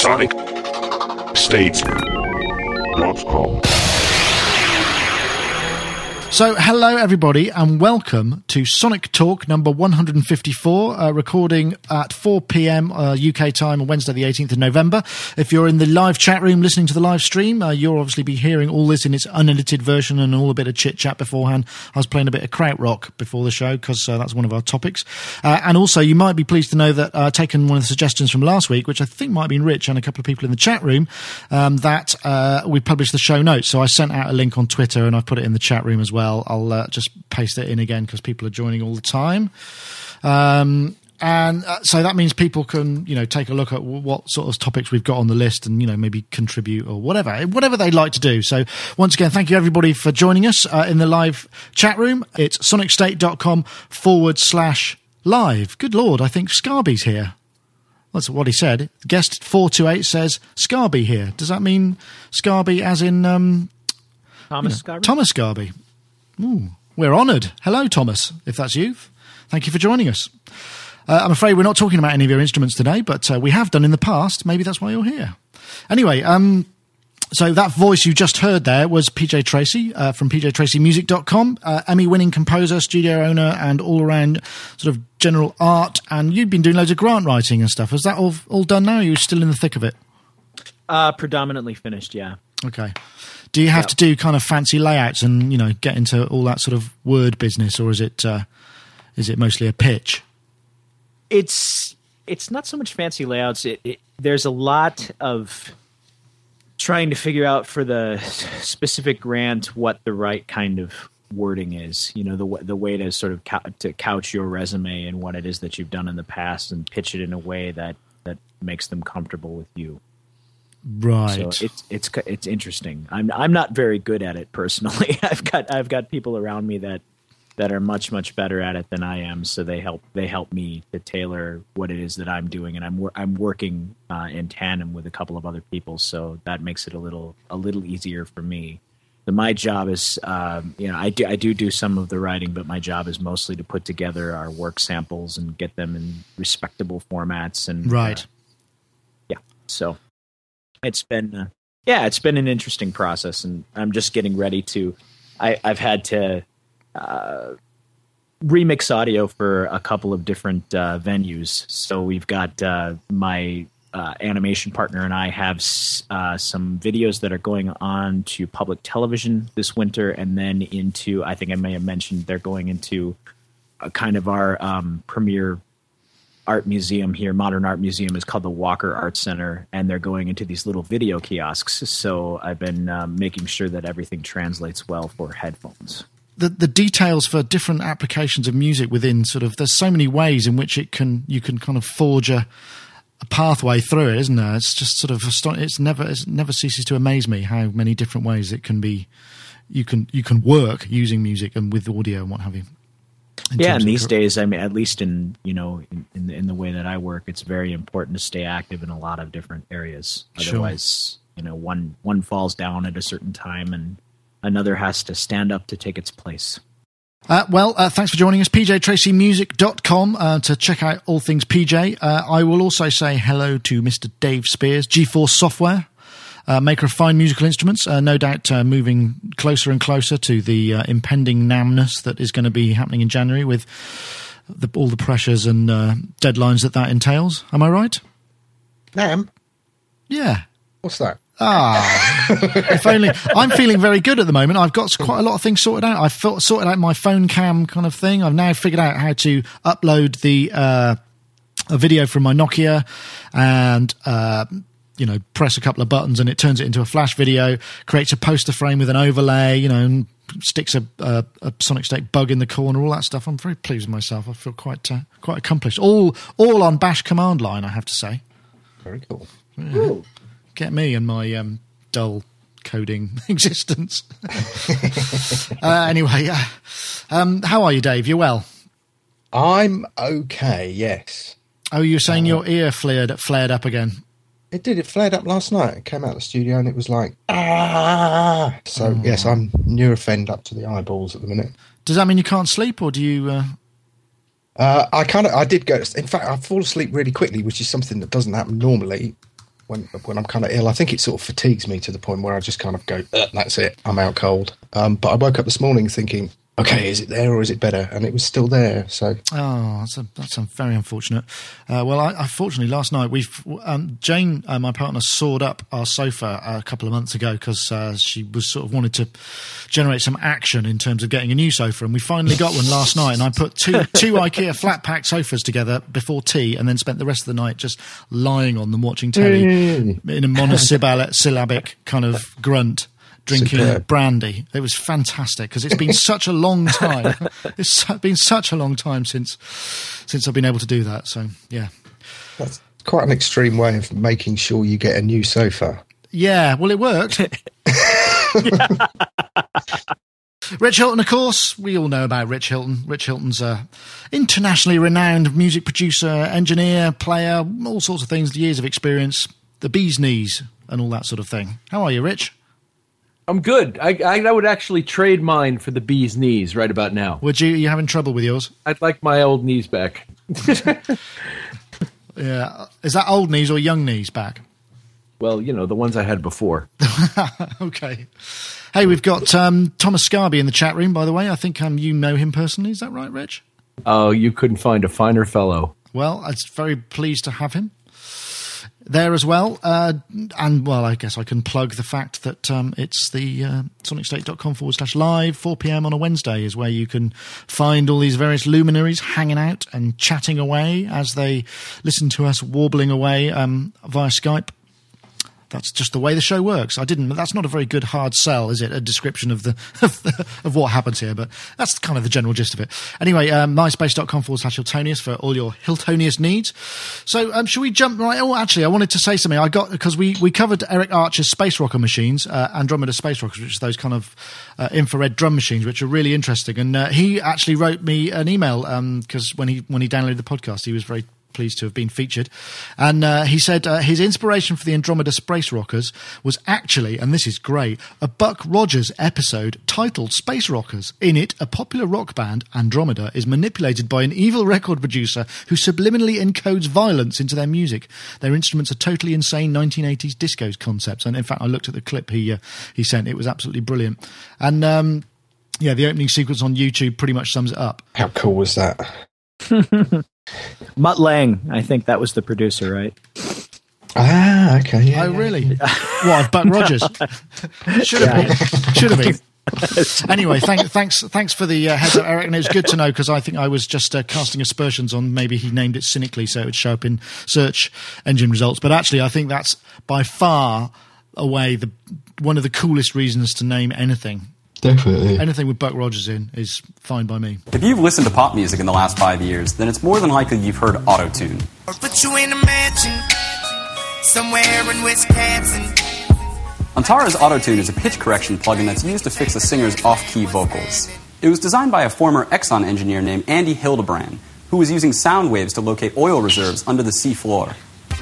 SonicState.com. So, hello everybody, and welcome to Sonic Talk number 154, uh, recording at 4 p.m. Uh, UK time on Wednesday, the 18th of November. If you're in the live chat room listening to the live stream, uh, you'll obviously be hearing all this in its unedited version and all a bit of chit chat beforehand. I was playing a bit of krautrock before the show because uh, that's one of our topics. Uh, and also, you might be pleased to know that uh, I've taken one of the suggestions from last week, which I think might have been Rich and a couple of people in the chat room, um, that we published the show notes. So I sent out a link on Twitter and I've put it in the chat room as well well. I'll uh, just paste it in again because people are joining all the time. Um, and uh, so that means people can you know take a look at what sort of topics we've got on the list and you know maybe contribute or whatever whatever they'd like to do. So once again thank you everybody for joining us uh, in the live chat room. It's sonicstate.com forward slash live. Good lord i think scarby's here. That's what he said. Guest 428 says scarby here. Does that mean scarby as in um, thomas you know, thomas scarby Ooh, we're honoured. Hello, Thomas, if that's you. Thank you for joining us. Uh, I'm afraid we're not talking about any of your instruments today, but uh, we have done in the past. Maybe that's why you're here. Anyway, um, so that voice you just heard there was PJ Tracy uh, from pjtracymusic.com, uh, Emmy-winning composer, studio owner, and all-around sort of general art. And you've been doing loads of grant writing and stuff. Is that all all done now? Are you still in the thick of it? Uh, predominantly finished, yeah. Okay. Do you have yep. to do kind of fancy layouts and you know get into all that sort of word business, or is it uh, is it mostly a pitch? It's it's not so much fancy layouts. It, it, there's a lot of trying to figure out for the specific grant what the right kind of wording is. You know, the the way to sort of cou- to couch your resume and what it is that you've done in the past, and pitch it in a way that that makes them comfortable with you. Right. So it's it's it's interesting. I'm I'm not very good at it personally. I've got I've got people around me that that are much much better at it than I am. So they help they help me to tailor what it is that I'm doing, and I'm I'm working uh, in tandem with a couple of other people. So that makes it a little a little easier for me. So my job is, um, you know, I do I do do some of the writing, but my job is mostly to put together our work samples and get them in respectable formats and right. Uh, yeah. So it's been uh, yeah, it's been an interesting process, and I'm just getting ready to. I, have had to uh, remix audio for a couple of different uh, venues. So we've got uh, my uh, animation partner and I have uh, some videos that are going on to public television this winter, and then into I think I may have mentioned they're going into a kind of our um, premiere art museum here, modern art museum, is called the Walker Art Center, and they're going into these little video kiosks. So I've been um, making sure that everything translates well for headphones. The, the details for different applications of music within sort of there's so many ways in which it can you can kind of forge a, a pathway through it, isn't there? It's just sort of it's never it never ceases to amaze me how many different ways it can be you can you can work using music and with audio and what have you yeah, and these days, I mean, at least in you know in, in the, in the way that I work, it's very important to stay active in a lot of different areas. Otherwise, sure. you know, one one falls down at a certain time, and another has to stand up to take its place. Uh, well, uh, thanks for joining us. PJTracyMusic.com uh, to check out all things PJ. Uh, I will also say hello to Mr. Dave Spiers, GForce Software maker of fine musical instruments, uh, no doubt uh, moving closer and closer to the uh, impending NAMNUS that is going to be happening in January with the, all the pressures and uh, deadlines that that entails. Am I right? NAM? Yeah. What's that? Ah, if only I'm feeling very good at the moment. I've got quite a lot of things sorted out. I've sorted out my phone cam kind of thing. I've now figured out how to upload the uh, a video from my Nokia and uh, you know, press a couple of buttons and it turns it into a flash video, creates a poster frame with an overlay, you know, and sticks a, a, a Sonic State bug in the corner, all that stuff. I'm very pleased with myself. I feel quite uh, quite accomplished. All all on Bash command line, I have to say. Very cool. Yeah. Get me and my um, dull coding existence. uh, anyway, uh, um, how are you, Dave? You're well? I'm okay. Yes. Oh, you're saying uh, your ear flared flared up again? It did. It flared up last night. It came out of the studio and it was like ah. So oh. yes, I'm Nurofen up to the eyeballs at the minute. Does that mean you can't sleep, or do you? Uh... Uh, I kind of. I did go. In fact, I fall asleep really quickly, which is something that doesn't happen normally. when when I'm kind of ill. I think it sort of fatigues me to the point where I just kind of go, "That's it, I'm out cold." Um, but I woke up this morning thinking, okay, is it there or is it better? And it was still there. So oh, that's a, that's a very unfortunate. Uh, well, I, fortunately last night we've um, Jane, uh, my partner, sawed up our sofa a couple of months ago because uh, she was sort of wanted to generate some action in terms of getting a new sofa, and we finally got one last night. And I put two two IKEA flat pack sofas together before tea, and then spent the rest of the night just lying on them watching telly in a monosyllabic kind of grunt drinking Superb. brandy. It was fantastic because it's been such a long time. it's been such a long time since since I've been able to do that. So yeah, that's quite an extreme way of making sure you get a new sofa. Yeah, well, it worked. Rich Hilton, of course, we all know about Rich Hilton. Rich Hilton's a internationally renowned music producer, engineer, player, all sorts of things, years of experience, the bee's knees, and all that sort of thing. How are you, Rich? I'm good. I, I, I would actually trade mine for the bee's knees right about now. Would you? Are you having trouble with yours? I'd like my old knees back. yeah. Is that old knees or young knees back? Well, you know, the ones I had before. okay. Hey, we've got um, Thomas Scarby in the chat room, by the way. I think um, you know him personally. Is that right, Rich? Oh, you couldn't find a finer fellow. Well, I'm very pleased to have him there as well. Uh, and, well, I guess I can plug the fact that um, it's the uh, sonicstate.com forward slash live, 4 p.m. on a Wednesday is where you can find all these various luminaries hanging out and chatting away as they listen to us warbling away um, via Skype that's just the way the show works. I didn't. That's not a very good hard sell, is it? A description of the of, the, of what happens here, but that's kind of the general gist of it. Anyway, um, myspace.com forward slash Hiltonius for all your Hiltonius needs. So, um, should we jump right? Oh, actually, I wanted to say something. I got because we we covered Eric Archer's space rocker machines, uh, Andromeda space rockers, which are those kind of uh, infrared drum machines, which are really interesting. And uh, he actually wrote me an email because um, when he when he downloaded the podcast, he was very pleased to have been featured. And uh, he said uh, his inspiration for the Andromeda Space Rockers was actually, and this is great, a Buck Rogers episode titled Space Rockers. In it, a popular rock band, Andromeda, is manipulated by an evil record producer who subliminally encodes violence into their music. Their instruments are totally insane 1980s disco concepts. And in fact, I looked at the clip he uh, he sent; it was absolutely brilliant. And um, yeah, the opening sequence on YouTube pretty much sums it up. How cool was that? Mutt Lange, I think that was the producer, right? Ah, okay. Yeah, oh, really? what, Buck Rogers? Should have been. Should have been. anyway, thank, thanks, thanks for the uh, heads up, Eric. And it was good to know because I think I was just uh, casting aspersions on maybe he named it cynically so it would show up in search engine results. But actually, I think that's by far away the one of the coolest reasons to name anything Definitely. Anything with Buck Rogers in is fine by me. If you've listened to pop music in the last five years, then it's more than likely you've heard auto-tune. put you in a mansion somewhere in Wisconsin. Antares Autotune is a pitch correction plugin that's used to fix a singer's off-key vocals. It was designed by a former Exxon engineer named Andy Hildebrand, who was using sound waves to locate oil reserves under the sea floor.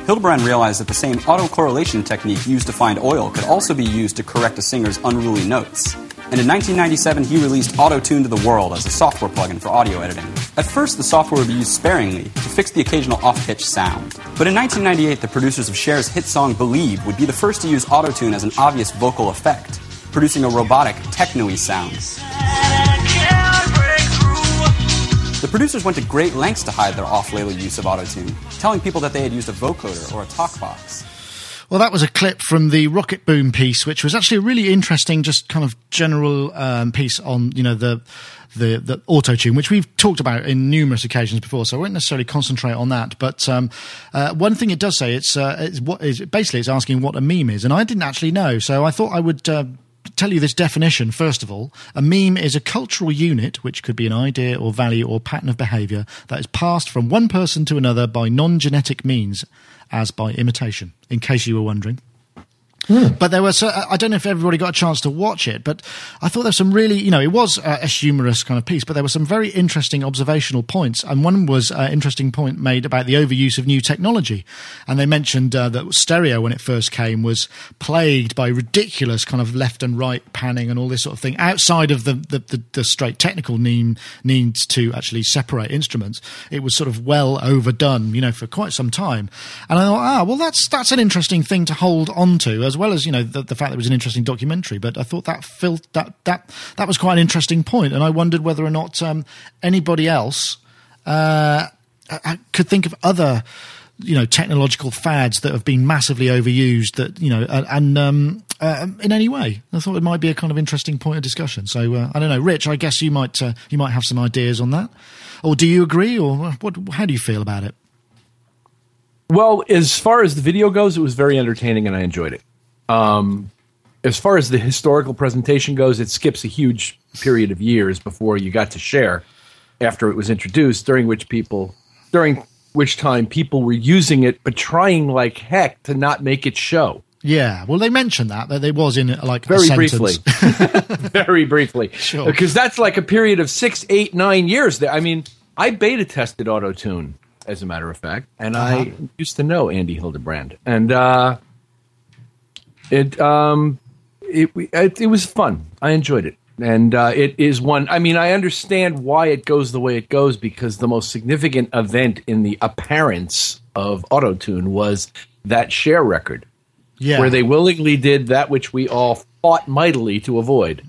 Hildebrand realized that the same autocorrelation technique used to find oil could also be used to correct a singer's unruly notes and in 1997 he released AutoTune to the world as a software plugin for audio editing. At first, the software would be used sparingly to fix the occasional off-pitch sound. But in 1998, the producers of Cher's hit song Believe would be the first to use AutoTune as an obvious vocal effect, producing a robotic, techno-y sound. The producers went to great lengths to hide their off-label use of AutoTune, telling people that they had used a vocoder or a talk box. Well, that was a clip from the Rocketboom piece, which was actually a really interesting, just kind of general um, piece on you know the the, the auto tune, which we've talked about in numerous occasions before. So I won't necessarily concentrate on that. But um, uh, one thing it does say it's, uh, it's what is basically it's asking what a meme is, and I didn't actually know. So I thought I would. Uh, tell you this definition first of all. A meme is a cultural unit, which could be an idea or value or pattern of behavior that is passed from one person to another by non genetic means as by imitation, in case you were wondering. Hmm. But there was, uh, I don't know if everybody got a chance to watch it, but I thought there was some really, you know, it was a, a humorous kind of piece, but there were some very interesting observational points. And one was an interesting point made about the overuse of new technology. And they mentioned uh, that stereo, when it first came, was plagued by ridiculous kind of left and right panning and all this sort of thing outside of the, the, the, the straight technical need, needs to actually separate instruments. It was sort of well overdone, you know, for quite some time. And I thought, ah, well, that's, that's an interesting thing to hold on to as well as you know the, the fact that it was an interesting documentary. But I thought that felt that that that was quite an interesting point, and I wondered whether or not um, anybody else uh, could think of other you know technological fads that have been massively overused that you know and um, uh, in any way. I thought it might be a kind of interesting point of discussion. So uh, i don't know. Rich i guess you might uh, you might have some ideas on that. Or do you agree or what how do you feel about it? Well as far as the video goes it was very entertaining and i enjoyed it um, as far as the historical presentation goes, it skips a huge period of years before you got to Cher after it was introduced, during which people, during which time people were using it, but trying like heck to not make it show. Yeah, well, they mentioned that that it was in like very briefly, very briefly, sure, because that's like a period of six, eight, nine years. There, I mean, I beta tested Auto Tune, as a matter of fact, and uh-huh. I used to know Andy Hildebrand, and uh, it um, it, it, it was fun. I enjoyed it, and uh, it is one. I mean, I understand why it goes the way it goes because the most significant event in the appearance of Autotune was that Cher record, yeah. where they willingly did that which we all fought mightily to avoid.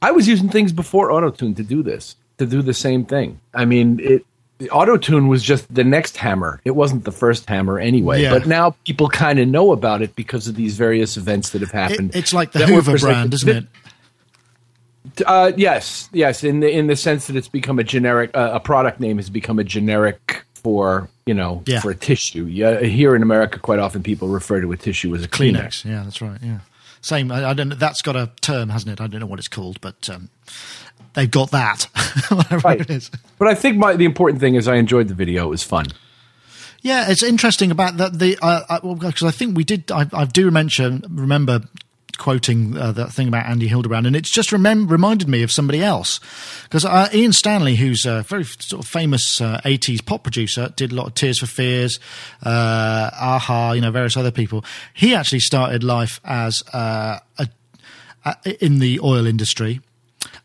I was using things before Autotune to do this, to do the same thing. I mean, it the auto tune was just the next hammer. It wasn't the first hammer anyway. Yeah. But now people kind of know about it because of these various events that have happened. It, it's like the Hoover brand, isn't it? Uh, yes, yes. In the in the sense that it's become a generic, uh, a product name has become a generic for you know yeah. for a tissue. Yeah, here in America, quite often people refer to a tissue as a Kleenex. Kleenex. Yeah, that's right. Yeah, same. I, I, don't. That's got a term, hasn't it? I don't know what it's called, but um, they've got that. Right. it is. But I think my, the important thing is I enjoyed the video. It was fun. Yeah, it's interesting about that. The because uh, I, I, think we did. I, I do mention remember quoting uh, that thing about Andy Hildebrand, and it's just remem- reminded me of somebody else because uh, Ian Stanley, who's a very sort of famous uh, '80s pop producer, did a lot of Tears for Fears, uh, a-ha, you know, various other people. He actually started life as uh, a, a, in the oil industry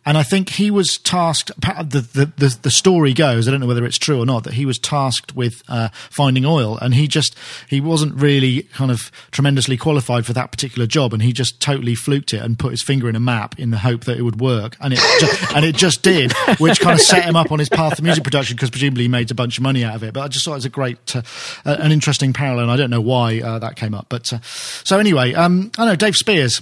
and I think he was tasked. The, the, the, the, story goes, I don't know whether it's true or not, that he was tasked with uh, finding oil, and he just he wasn't really kind of tremendously qualified for that particular job, and he just totally fluked it and put his finger in a map in the hope that it would work, and it just, and it just did, which kind of set him up on his path to music production because presumably he made a bunch of money out of it. But I just thought it was a great, uh, an interesting parallel. and I don't know why uh, that came up, but uh, so anyway, um, I know Dave Spiers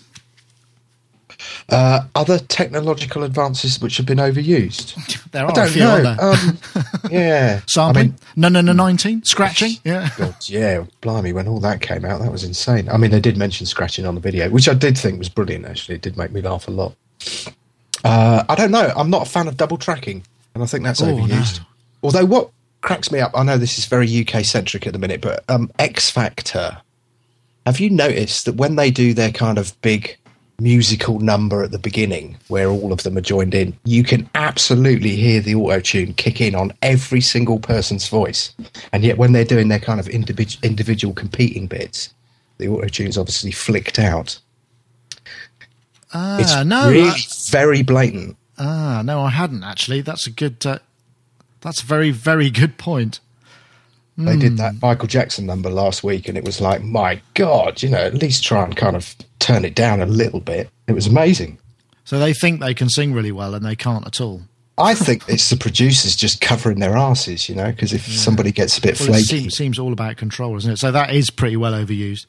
uh, other technological advances which have been overused? There are I don't few, know. Um, yeah. Sampling? I mean, no, no, no, 19? Scratching? Yeah. God, yeah, blimey, when all that came out, that was insane. I mean, they did mention scratching on the video, which I did think was brilliant, actually. It did make me laugh a lot. Uh, I don't know. I'm not a fan of double tracking, and I think that's oh, overused. No. Although, what cracks me up, I know this is very UK centric at the minute, but um, X Factor. Have you noticed that when they do their kind of big musical number at the beginning where all of them are joined in, you can absolutely hear the auto tune kick in on every single person's voice. And yet, when they're doing their kind of individual, individual competing bits, the auto tune's obviously flicked out. Ah, it's no, really I, very blatant. Ah, no, I hadn't actually. That's a good. Uh, that's a very, very good point. They did that hmm. Michael Jackson number last week, and it was like, my God, you know, at least try and kind of turn it down a little bit. It was amazing. So they think they can sing really well, and they can't at all. I think it's the producers just covering their asses, you know, because if yeah. somebody gets a bit well, flaky, it seems, seems, all about control, isn't it? So that is pretty well overused.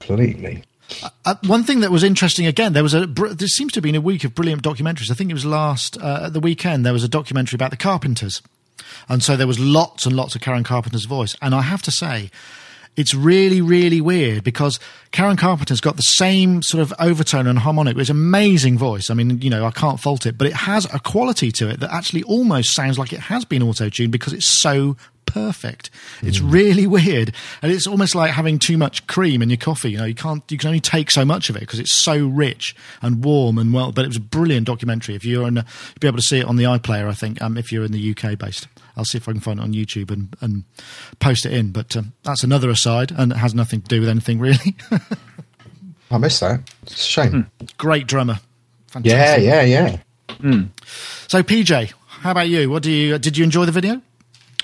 Completely. Uh, uh one thing that was interesting again, there was a there seems to have been a week of brilliant documentaries. I think it was last uh, the weekend. There was a documentary about the Carpenters, and so there was lots and lots of Karen Carpenter's voice. And I have to say, it's really, really weird because Karen Carpenter's got the same sort of overtone and harmonic. It's amazing voice. I mean, you know, I can't fault it, but it has a quality to it that actually almost sounds like it has been auto tuned because it's so perfect. It's really weird, and it's almost like having too much cream in your coffee. You know, you can't, you can only take so much of it because it's so rich and warm and well. But it was a brilliant documentary. If you're in, you'll be able to see it on the iPlayer, I think. Um, if you're in the UK based, I'll see if I can find it on YouTube and and post it in. But um, that's another aside, and it has nothing to do with anything really. I missed that. It's a shame. Great drummer. Yeah, Fantastic. yeah, yeah. So PJ, how about you? What do you did you enjoy the video?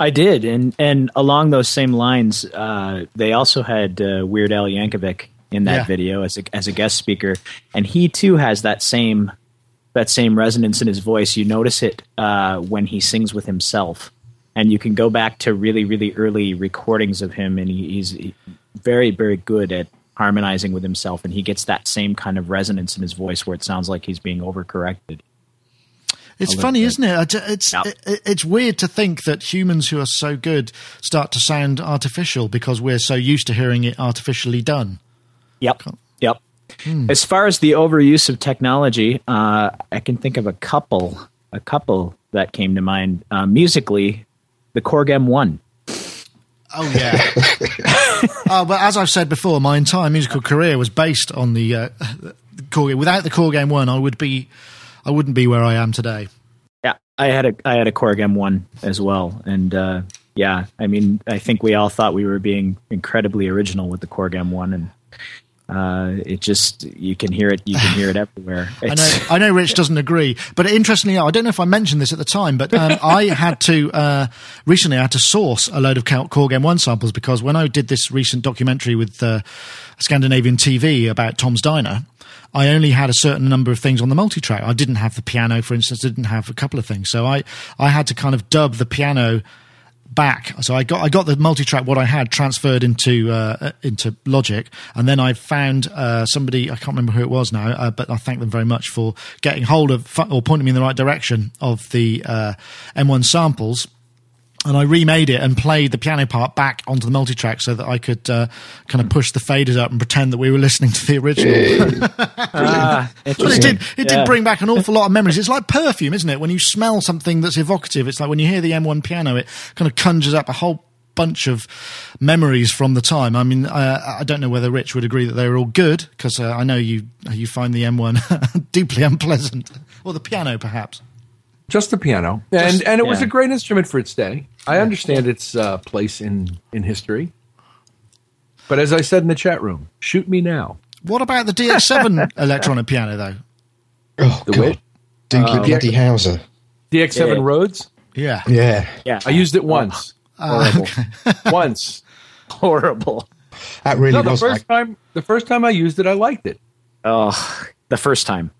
I did, and and along those same lines, uh, they also had uh, Weird Al Yankovic in that Yeah. video as a as a guest speaker, and he too has that same that same resonance in his voice. You notice it uh, when he sings with himself, and you can go back to really really early recordings of him, and he, he's very very good at harmonizing with himself, and he gets that same kind of resonance in his voice where it sounds like he's being overcorrected. It's funny, bit. isn't it? It- It's Yeah. it, it's weird to think that humans who are so good start to sound artificial because we're so used to hearing it artificially done. Yep. Yep. As far as the overuse of technology, uh, I can think of a couple, a couple that came to mind. Uh, musically, the Korg M1. Oh yeah. oh, but as I've said before, my entire musical career was based on the uh, Korg. Without the Korg M1, I would be, I wouldn't be where I am today. Yeah, I had a I had a Korg M1 as well, and uh, yeah, I mean, I think we all thought we were being incredibly original with the Korg M1, and uh, it just you can hear it, you can hear it everywhere. I know, I know Rich doesn't agree, but interestingly, I don't know if I mentioned this at the time, but um, I had to uh, recently I had to source a load of Korg M1 samples because when I did this recent documentary with uh, Scandinavian TV about Tom's Diner, I only had a certain number of things on the multi-track. I didn't have the piano, for instance, I didn't have a couple of things, so I I had to kind of dub the piano back. So I got I got the multi-track what I had transferred into uh, into Logic, and then I found uh, somebody I can't remember who it was now, uh, but I thank them very much for getting hold of or pointing me in the right direction of the uh, M1 samples. And I remade it and played the piano part back onto the multi-track so that I could uh, kind of push the faders up and pretend that we were listening to the original. Ah, But it did. It Yeah. did bring back an awful lot of memories. It's like perfume, isn't it? When you smell something that's evocative, it's like when you hear the M1 piano, it kind of conjures up a whole bunch of memories from the time. I mean, uh, I don't know whether Rich would agree that they were all good because uh, I know you you find the M1 deeply unpleasant, or the piano perhaps. Just the piano, and and it was a great instrument for its day. I understand its uh, place in in history, but as I said in the chat room, shoot me now. What about the DX7 electronic piano though? Oh, The God. which? Doogie Bloody Howser. DX7 Yeah. Rhodes. Yeah. Yeah. Yeah, I used it once. Horrible. once. horrible. That really No, the was first like, time. The first time I used it, I liked it. Oh, the first time.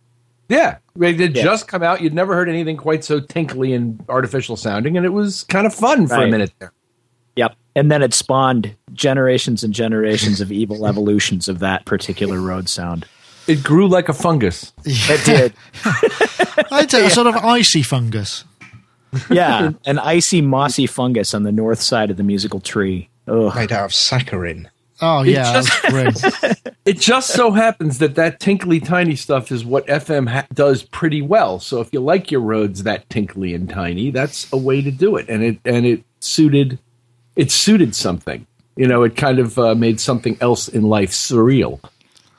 Yeah, it had Yeah. just come out. You'd never heard anything quite so tinkly and artificial sounding, and it was kind of fun for a minute there. Yep. And then it spawned generations and generations of evil evolutions of that particular Rhodes sound. It grew like a fungus. It did. I'd say a sort of icy fungus. Yeah. An icy, mossy fungus on the north side of the musical tree. Ugh. made out of saccharin. Oh yeah, just- great. It just so happens that that tinkly tiny stuff is what FM ha- does pretty well. So if you like your Rhodes that tinkly and tiny, that's a way to do it, and it and it suited it suited something. You know, it kind of uh, made something else in life surreal.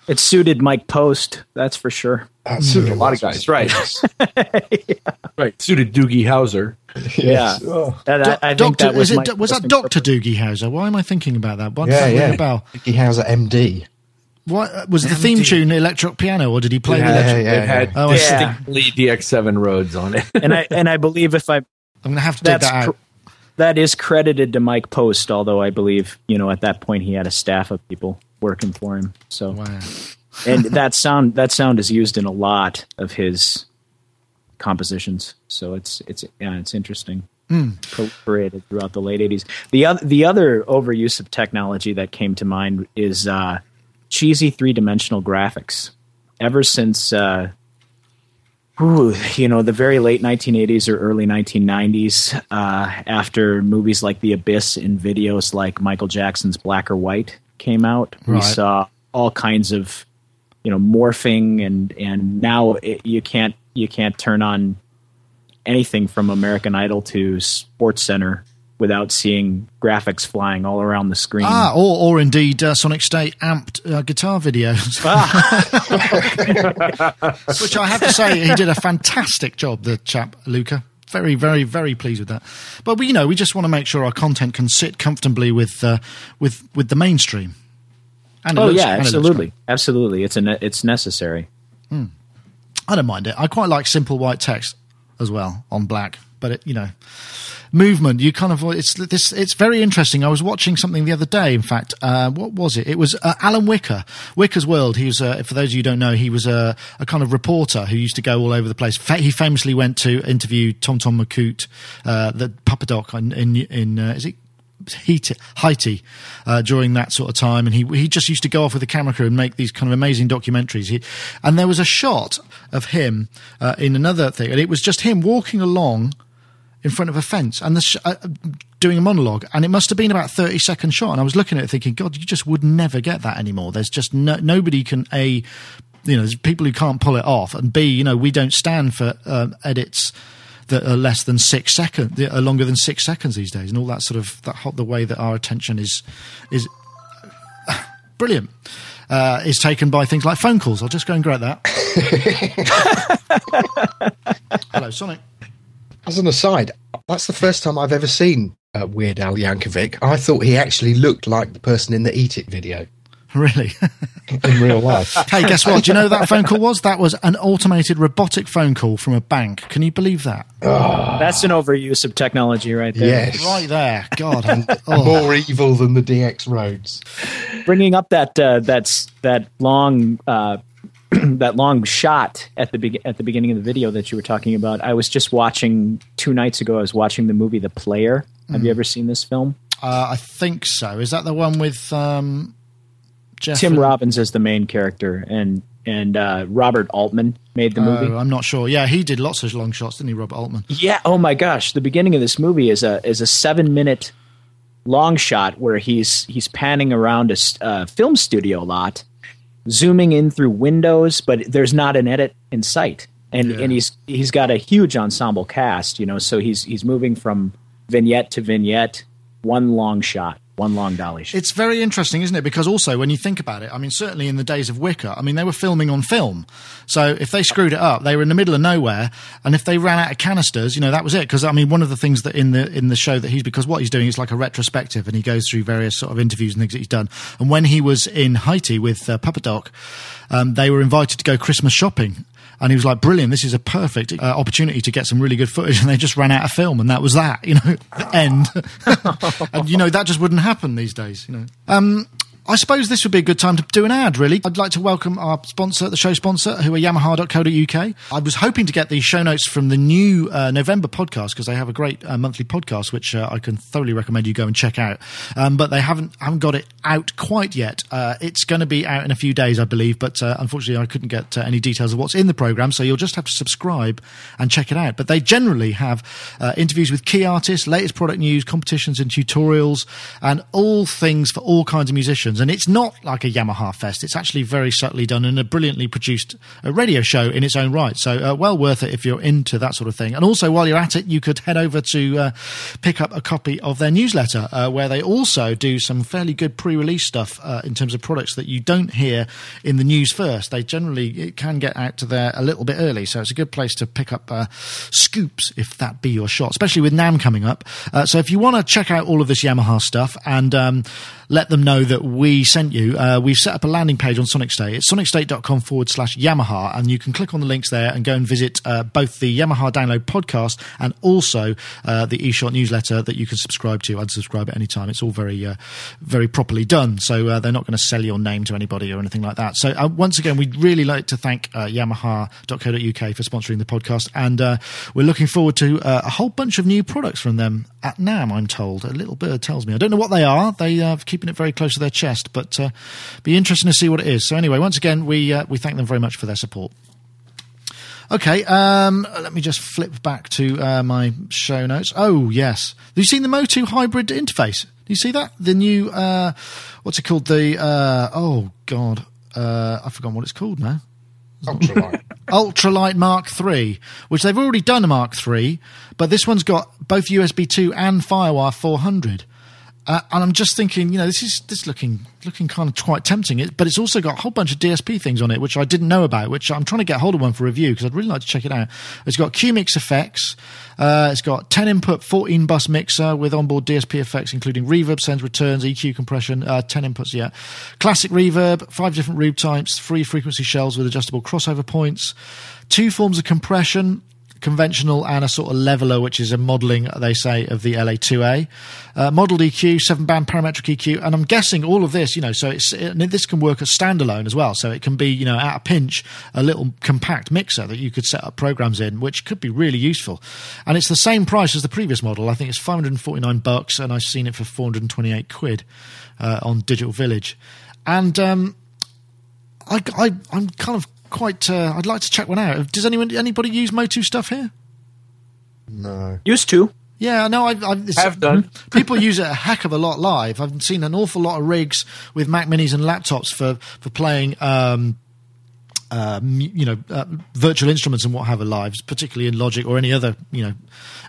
It suited Mike Post, that's for sure. That's Suited a lot of guys, right? Right, suited Doogie Howser. Yeah. Oh. And I, I think Doctor, that was it, was that Doctor Doogie Howser? Why am I thinking about that? Why does Yeah, that yeah. a bell? Doogie Howser MD. What uh, was the theme tune electric piano, or did he play the had, electric? yeah, it had Oh, I see. distinctly DX7 Rhodes on it. and I and I believe if I I'm going to have to dig that's that out. cr- that is credited to Mike Post, although I believe you know at that point he had a staff of people working for him. So Wow. and that sound that sound is used in a lot of his compositions. So it's it's yeah, it's interesting. Proliferated throughout the late '80s. The other the other overuse of technology that came to mind is uh, cheesy three dimensional graphics. Ever since uh, ooh, you know the very late 1980s or early 1990s, uh, after movies like The Abyss and videos like Michael Jackson's Black or White came out, we saw all kinds of you know morphing and and now it, you can't you can't turn on anything from American Idol to Sports Center without seeing graphics flying all around the screen. Ah, or, or indeed uh, Sonic State amped uh, guitar videos. Ah. Which I have to say, he did a fantastic job, the chap, Luca. Very, very, very pleased with that. But we, you know, we just want to make sure our content can sit comfortably with uh, with with the mainstream. And oh looks, yeah, absolutely, absolutely. It's a ne- it's necessary. Mm. I don't mind it. I quite like simple white text as well on black, but it, you know, movement. You kind of it's this. It's very interesting. I was watching something the other day. In fact, uh, what was it? It was uh, Alan Whicker, Whicker's World. He was, uh, for those of you who don't know, he was a, a, kind of reporter who used to go all over the place. He famously went to interview Tonton Macoute, uh, the Papa Doc in in, in uh, is it Haiti uh, during that sort of time, and he he just used to go off with the camera crew and make these kind of amazing documentaries. He, and there was a shot of him uh, in another thing, and it was just him walking along in front of a fence and sh- uh, doing a monologue, and it must have been about thirty second shot. And I was looking at it thinking, God, you just would never get that anymore. There's just no, nobody can a you know, there's people who can't pull it off, and B, you know, we don't stand for um, edits that are less than six seconds, are longer than six seconds these days, and all that sort of that the way that our attention is is brilliant. Uh, is taken by things like phone calls. I'll just go and grab that. Hello, Sonic. As an aside, that's the first time I've ever seen uh, Weird Al Yankovic. I thought he actually looked like the person in the Eat It video. Really? in real life. hey, guess what? Do you know that phone call was? That was an automated robotic phone call from a bank. Can you believe that? Oh. That's an overuse of technology right there. Yes. Right there. God. oh. More evil than the DX Rhodes. Bringing up that, uh, that's, that long uh, that long shot at the be- at the beginning of the video that you were talking about. I was just watching two nights ago. I was watching the movie The Player. Have mm. you ever seen this film? Uh, I think so. Is that the one with um, Jeff Tim and- Robbins is the main character and and uh, Robert Altman made the movie. I'm not sure. Yeah, he did lots of long shots, didn't he, Robert Altman? Yeah. Oh my gosh, the beginning of this movie is a is a seven minute long shot where he's he's panning around a uh, film studio lot zooming in through windows, but there's not an edit in sight. And yeah. and he's he's got a huge ensemble cast, you know, so he's he's moving from vignette to vignette, one long shot one long dolly shot. It's very interesting, isn't it? Because also, when you think about it, I mean, certainly in the days of Whicker, I mean, they were filming on film. So if they screwed it up, they were in the middle of nowhere, and if they ran out of canisters, you know, that was it. Because I mean, one of the things that in the in the show that he's because what he's doing is like a retrospective, and he goes through various sort of interviews and things that he's done. And when he was in Haiti with uh, Papa Doc, um, they were invited to go Christmas shopping and he was like, "Brilliant! This is a perfect uh, opportunity to get some really good footage." And they just ran out of film, and that was that. You know, end. and you know that just wouldn't happen these days. You know. Um, I suppose this would be a good time to do an ad, really. I'd like to welcome our sponsor, the show sponsor, who are yamaha.co.uk. I was hoping to get the show notes from the new uh, November podcast because they have a great uh, monthly podcast, which uh, I can thoroughly recommend you go and check out. Um, but they haven't haven't got it out quite yet. Uh, it's going to be out in a few days, I believe, but uh, unfortunately I couldn't get uh, any details of what's in the program, so you'll just have to subscribe and check it out. But they generally have interviews with key artists, latest product news, competitions and tutorials, and all things for all kinds of musicians and it's not like a Yamaha Fest. It's actually very subtly done and a brilliantly produced radio show in its own right. So uh, well worth it if you're into that sort of thing. And also, while you're at it, you could head over to uh, pick up a copy of their newsletter, uh, where they also do some fairly good pre-release stuff uh, in terms of products that you don't hear in the news first. They generally it can get out to there a little bit early, so it's a good place to pick up uh, scoops if that be your shot, especially with NAMM coming up. Uh, so if you want to check out all of this Yamaha stuff and um, let them know that we sent you. Uh, we've set up a landing page on Sonic State. It's sonicstate.com forward slash Yamaha, and you can click on the links there and go and visit uh, both the Yamaha Download podcast and also uh, the eShot newsletter that you can subscribe to. Unsubscribe at any time. It's all very, uh, very properly done. So uh, they're not going to sell your name to anybody or anything like that. So uh, once again, we'd really like to thank Yamaha.co.uk for sponsoring the podcast, and we're looking forward to a whole bunch of new products from them at NAMM. I'm told a little bird tells me. I don't know what they are. They are keeping it very close to their chest, but uh, be interesting to see what it is. So anyway, once again, we uh, we thank them very much for their support. Okay, um, let me just flip back to uh, my show notes. Oh yes, have you seen the Motu hybrid interface? Do you see that? The new uh, what's it called? The uh, oh god, uh, I've forgotten what it's called now. Ultralight. Ultralight Mark III, which they've already done a Mark III, but this one's got both USB 2 and FireWire 400. Uh, and I'm just thinking, you know, this is this looking looking kind of quite tempting. It, but it's also got a whole bunch of DSP things on it, which I didn't know about. Which I'm trying to get hold of one for review because I'd really like to check it out. It's got CueMix effects. Uh, it's got 10 input, 14 bus mixer with onboard DSP effects, including reverb, sends, returns, EQ compression. Uh, 10 inputs, yeah. Classic reverb, five different reverb types, three frequency shells with adjustable crossover points, two forms of compression conventional and a sort of leveler, which is a modelling, they say, of the LA2A. Uh, modeled EQ, seven band parametric EQ, and I'm guessing all of this, you know, so it's it, this can work as standalone as well. So it can be, you know, at a pinch, a little compact mixer that you could set up programs in, which could be really useful. And it's the same price as the previous model. I think it's 549 bucks, and I've seen it for 428 quid uh, on Digital Village. And um, I, I, I'm kind of quite. Uh, I'd like to check one out. Does anyone anybody use Motu stuff here? No. Used to. Yeah, no, I've, I've have done. people use it a heck of a lot live. I've seen an awful lot of rigs with Mac Minis and laptops for for playing. Um, uh, you know, uh, virtual instruments and what have you lives, particularly in Logic or any other, you know,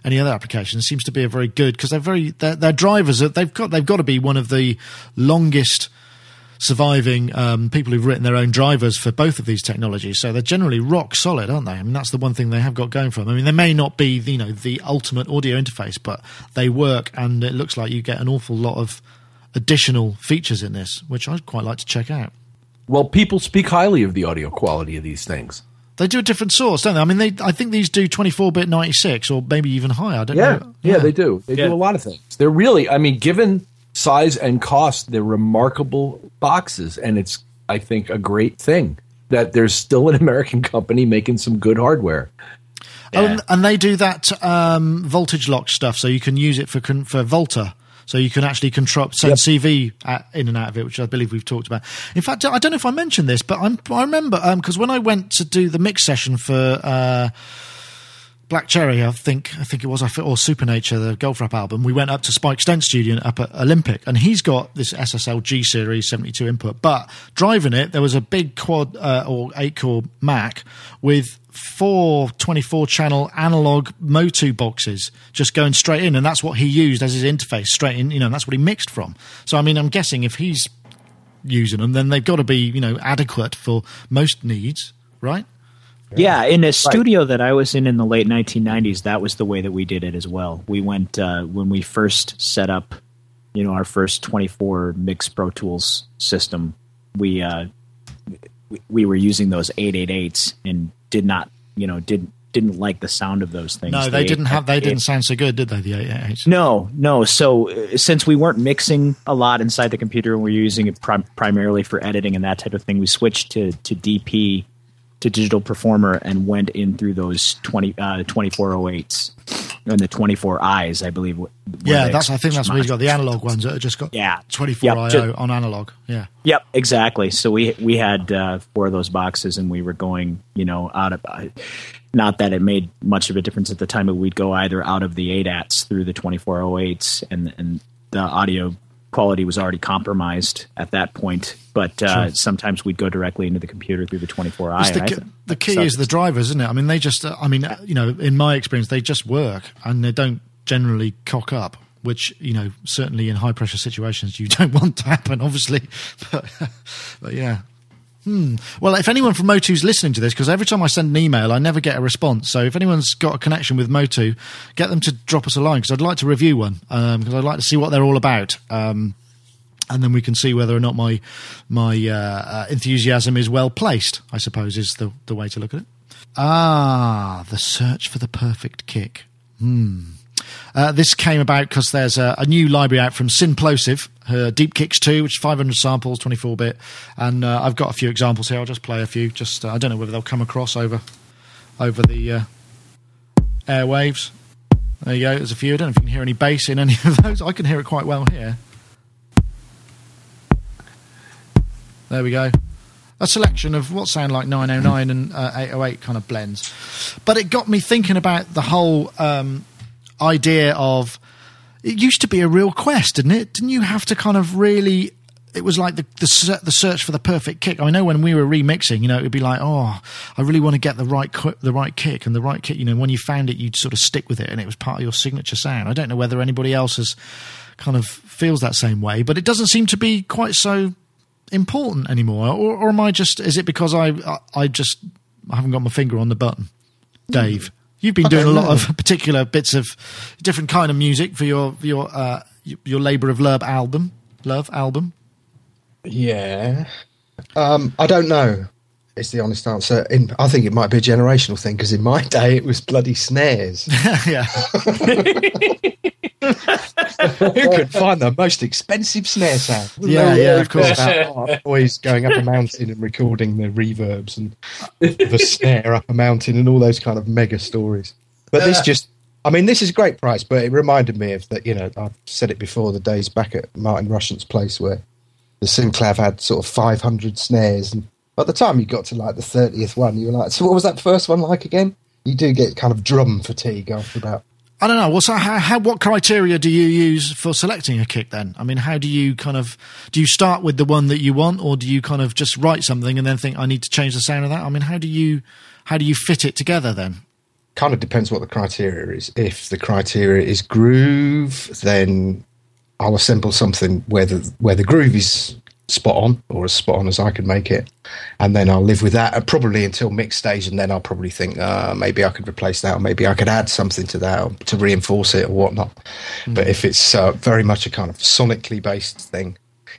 any other application, seems to be a very good because they're very their drivers. They've got they've got to be one of the longest surviving um, people who've written their own drivers for both of these technologies. So they're generally rock solid, aren't they? I mean, that's the one thing they have got going for them. I mean, they may not be, you know, the ultimate audio interface, but they work, and it looks like you get an awful lot of additional features in this, which I'd quite like to check out. Well, people speak highly of the audio quality of these things. They do a different source, don't they? I mean, they I think these do 24-bit 96 or maybe even higher. I don't yeah, know. Yeah, yeah, they do. They yeah. do a lot of things. They're really, I mean, given size and cost, they're remarkable boxes, and it's I think a great thing that there's still an American company making some good hardware. Yeah. Oh, and they do that um, voltage lock stuff, so you can use it for for Volta. So you can actually control send yep. CV at, in and out of it, which I believe we've talked about. In fact, I don't know if I mentioned this, but I'm, i remember because um, when I went to do the mix session for. Uh, Black Cherry, I think, I think it was, or Supernature, the Goldfrapp album. We went up to Spike Stent Studio up at Olympic, and he's got this SSL G series 72 input. But driving it, there was a big quad uh, or eight core Mac with four 24 channel analog Motu boxes just going straight in, and that's what he used as his interface straight in. You know, that's what he mixed from. So, I mean, I'm guessing if he's using them, then they've got to be, you know, adequate for most needs, right? Yeah, in a studio right. that I was in in the late 1990s, that was the way that we did it as well. We went uh, when we first set up, you know, our first 24 mix Pro Tools system. We uh, we were using those 888s and did not, you know, did didn't like the sound of those things. No, they, they didn't have. They didn't sound so good, did they? The 888s. No, no. So uh, since we weren't mixing a lot inside the computer and we are using it prim- primarily for editing and that type of thing, we switched to to DP to Digital Performer and went in through those 20, uh, 2408s and the 24Is, I believe. Yeah, that's. I think that's where you got the analog ones that just got yeah 24 yep, IO on analog. Yeah. Yep, exactly. So we we had uh, four of those boxes, and we were going, you know, out of. Uh, not that it made much of a difference at the time, but we'd go either out of the ADATs through the 2408s, and and the audio quality was already compromised at that point. But uh, sometimes we'd go directly into the computer through the 24i. The, the, key is the drivers, isn't it? I mean, they just, uh, I mean, you know, in my experience, they just work and they don't generally cock up. Which you know, certainly in high pressure situations, you don't want to happen, obviously. But, but yeah, Hmm. Well, if anyone from Motu's listening to this, because every time I send an email, I never get a response. So if anyone's got a connection with Motu, get them to drop us a line because I'd like to review one because um, I'd like to see what they're all about. Um, and then we can see whether or not my my uh, uh, enthusiasm is well placed. I suppose is the the way to look at it. Ah, the search for the perfect kick. Hmm. Uh, this came about because there's a, a, new library out from Synplosive, her Deep Kicks 2, which is 500 samples, 24 bit. And uh, I've got a few examples here. I'll just play a few. Just uh, I don't know whether they'll come across over over the uh, airwaves. There you go. There's a few. I don't know if you can hear any bass in any of those. I can hear it quite well here. There we go. A selection of what sound like 909 and uh, 808 kind of blends. But it got me thinking about the whole um, idea of it used to be a real quest, didn't it? Didn't you have to kind of really it was like the, the the search for the perfect kick. I know when we were remixing, you know, it would be like, oh, I really want to get the right the right kick and the right kick. You know, when you found it, you'd sort of stick with it, and it was part of your signature sound. I don't know whether anybody else has kind of feels that same way, but it doesn't seem to be quite so important anymore. Or, or am I just? Is it because I I just I haven't got my finger on the button, mm-hmm. Dave? You've been doing a lot know. of particular bits of different kind of music for your your uh, your Labour of Love album, Love album. Yeah, um, I don't know. It's the honest answer. In, I think it might be a generational thing because in my day it was bloody snares. yeah. Who could find the most expensive snare sound? Yeah, yeah, of course. Always going up a mountain and recording the reverbs and the snare up a mountain and all those kind of mega stories. But this just, I mean, this is a great price, but it reminded me of that. You know, I've said it before. The days back at Martin Rushent's place where the Synclav had sort of 500 snares, and by the time you got to like the 30th one, you were like, so what was that first one like again? You do get kind of drum fatigue after about I don't know. Well, so how, how, what criteria do you use for selecting a kick then? I mean, how do you kind of do you start with the one that you want, or do you kind of just write something and then think I need to change the sound of that? I mean, how do you how do you fit it together then? Kind of depends what the criteria is. If the criteria is groove, then I'll assemble something where the where the groove is spot on or as spot on as I can make it. And then I'll live with that and probably until mix stage. And then I'll probably think uh, maybe I could replace that or maybe I could add something to that to reinforce it or whatnot. Mm-hmm. But if it's uh, very much a kind of sonically based thing,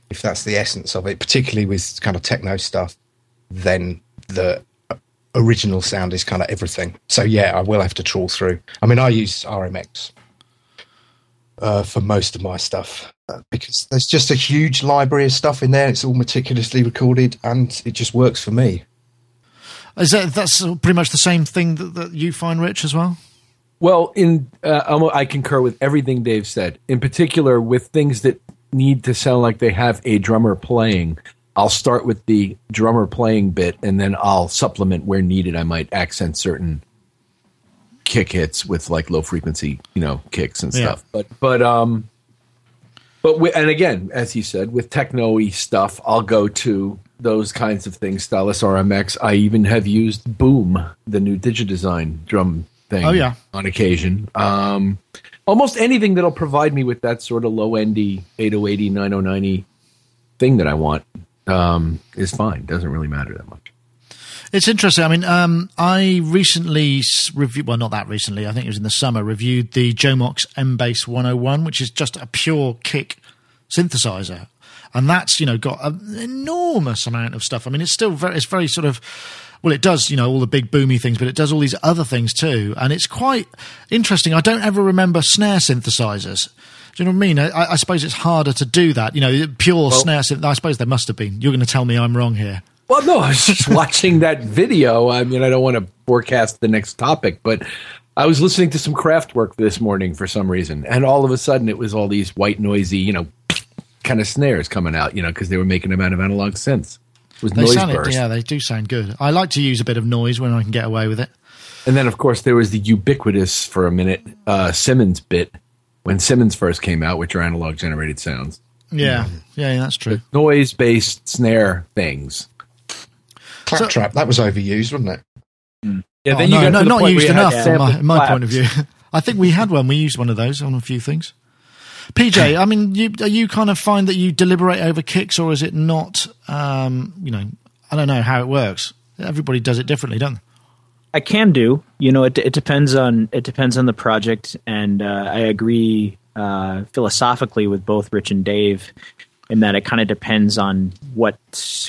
if that's the essence of it, particularly with kind of techno stuff, then the original sound is kind of everything. So yeah, I will have to trawl through. I mean, I use RMX uh, for most of my stuff because there's just a huge library of stuff in there. It's all meticulously recorded, and it just works for me. Is that that's pretty much the same thing that, that you find, Rich, as well? Well, in uh, I concur with everything Dave said. In particular, with things that need to sound like they have a drummer playing. I'll start with the drummer playing bit, and then I'll supplement where needed. I might accent certain kick hits with like low frequency, you know, kicks and stuff. Yeah. But but um, but we, and again, as he said, with techno-y stuff, I'll go to those kinds of things. Stylus RMX. I even have used Boom, the new Digidesign drum thing. Oh yeah, on occasion. Um, almost anything that'll provide me with that sort of low endy 8080 9090 thing that I want um, is fine. Doesn't really matter that much. It's interesting. I mean, um, I recently reviewed, well, not that recently, I think it was in the summer, reviewed the Jomox M-Bass 101, which is just a pure kick synthesizer. And that's, you know, got an enormous amount of stuff. I mean, it's still very, it's very sort of, well, it does, you know, all the big boomy things, but it does all these other things too. And it's quite interesting. I don't ever remember snare synthesizers. Do you know what I mean? I, I suppose it's harder to do that. You know, pure well, snare. I suppose there must have been. You're going to tell me I'm wrong here. Well, no, I was just watching that video. I mean, I don't want to forecast the next topic, but I was listening to some Kraftwerk this morning for some reason, and all of a sudden it was all these white, noisy, you know, kind of snares coming out, you know, because they were making them out of analog synths. It was they noise sound, burst. Yeah, they do sound good. I like to use a bit of noise when I can get away with it. And then, of course, there was the ubiquitous for a minute uh, Simmons bit when Simmons first came out, which are analog generated sounds. Yeah, yeah, yeah that's true. Noise based snare things Claptrap, so, that was overused, wasn't it? Mm. Yeah, oh, no, no not used enough from my, my point of view. I think we had one. We used one of those on a few things. PJ, I mean, you, you kind of find that you deliberate over kicks, or is it not? Um, you know, I don't know how it works. Everybody does it differently, don't they? I can do. You know, it, it depends on it depends on the project, and uh, I agree uh, philosophically with both Rich and Dave in that it kind of depends on what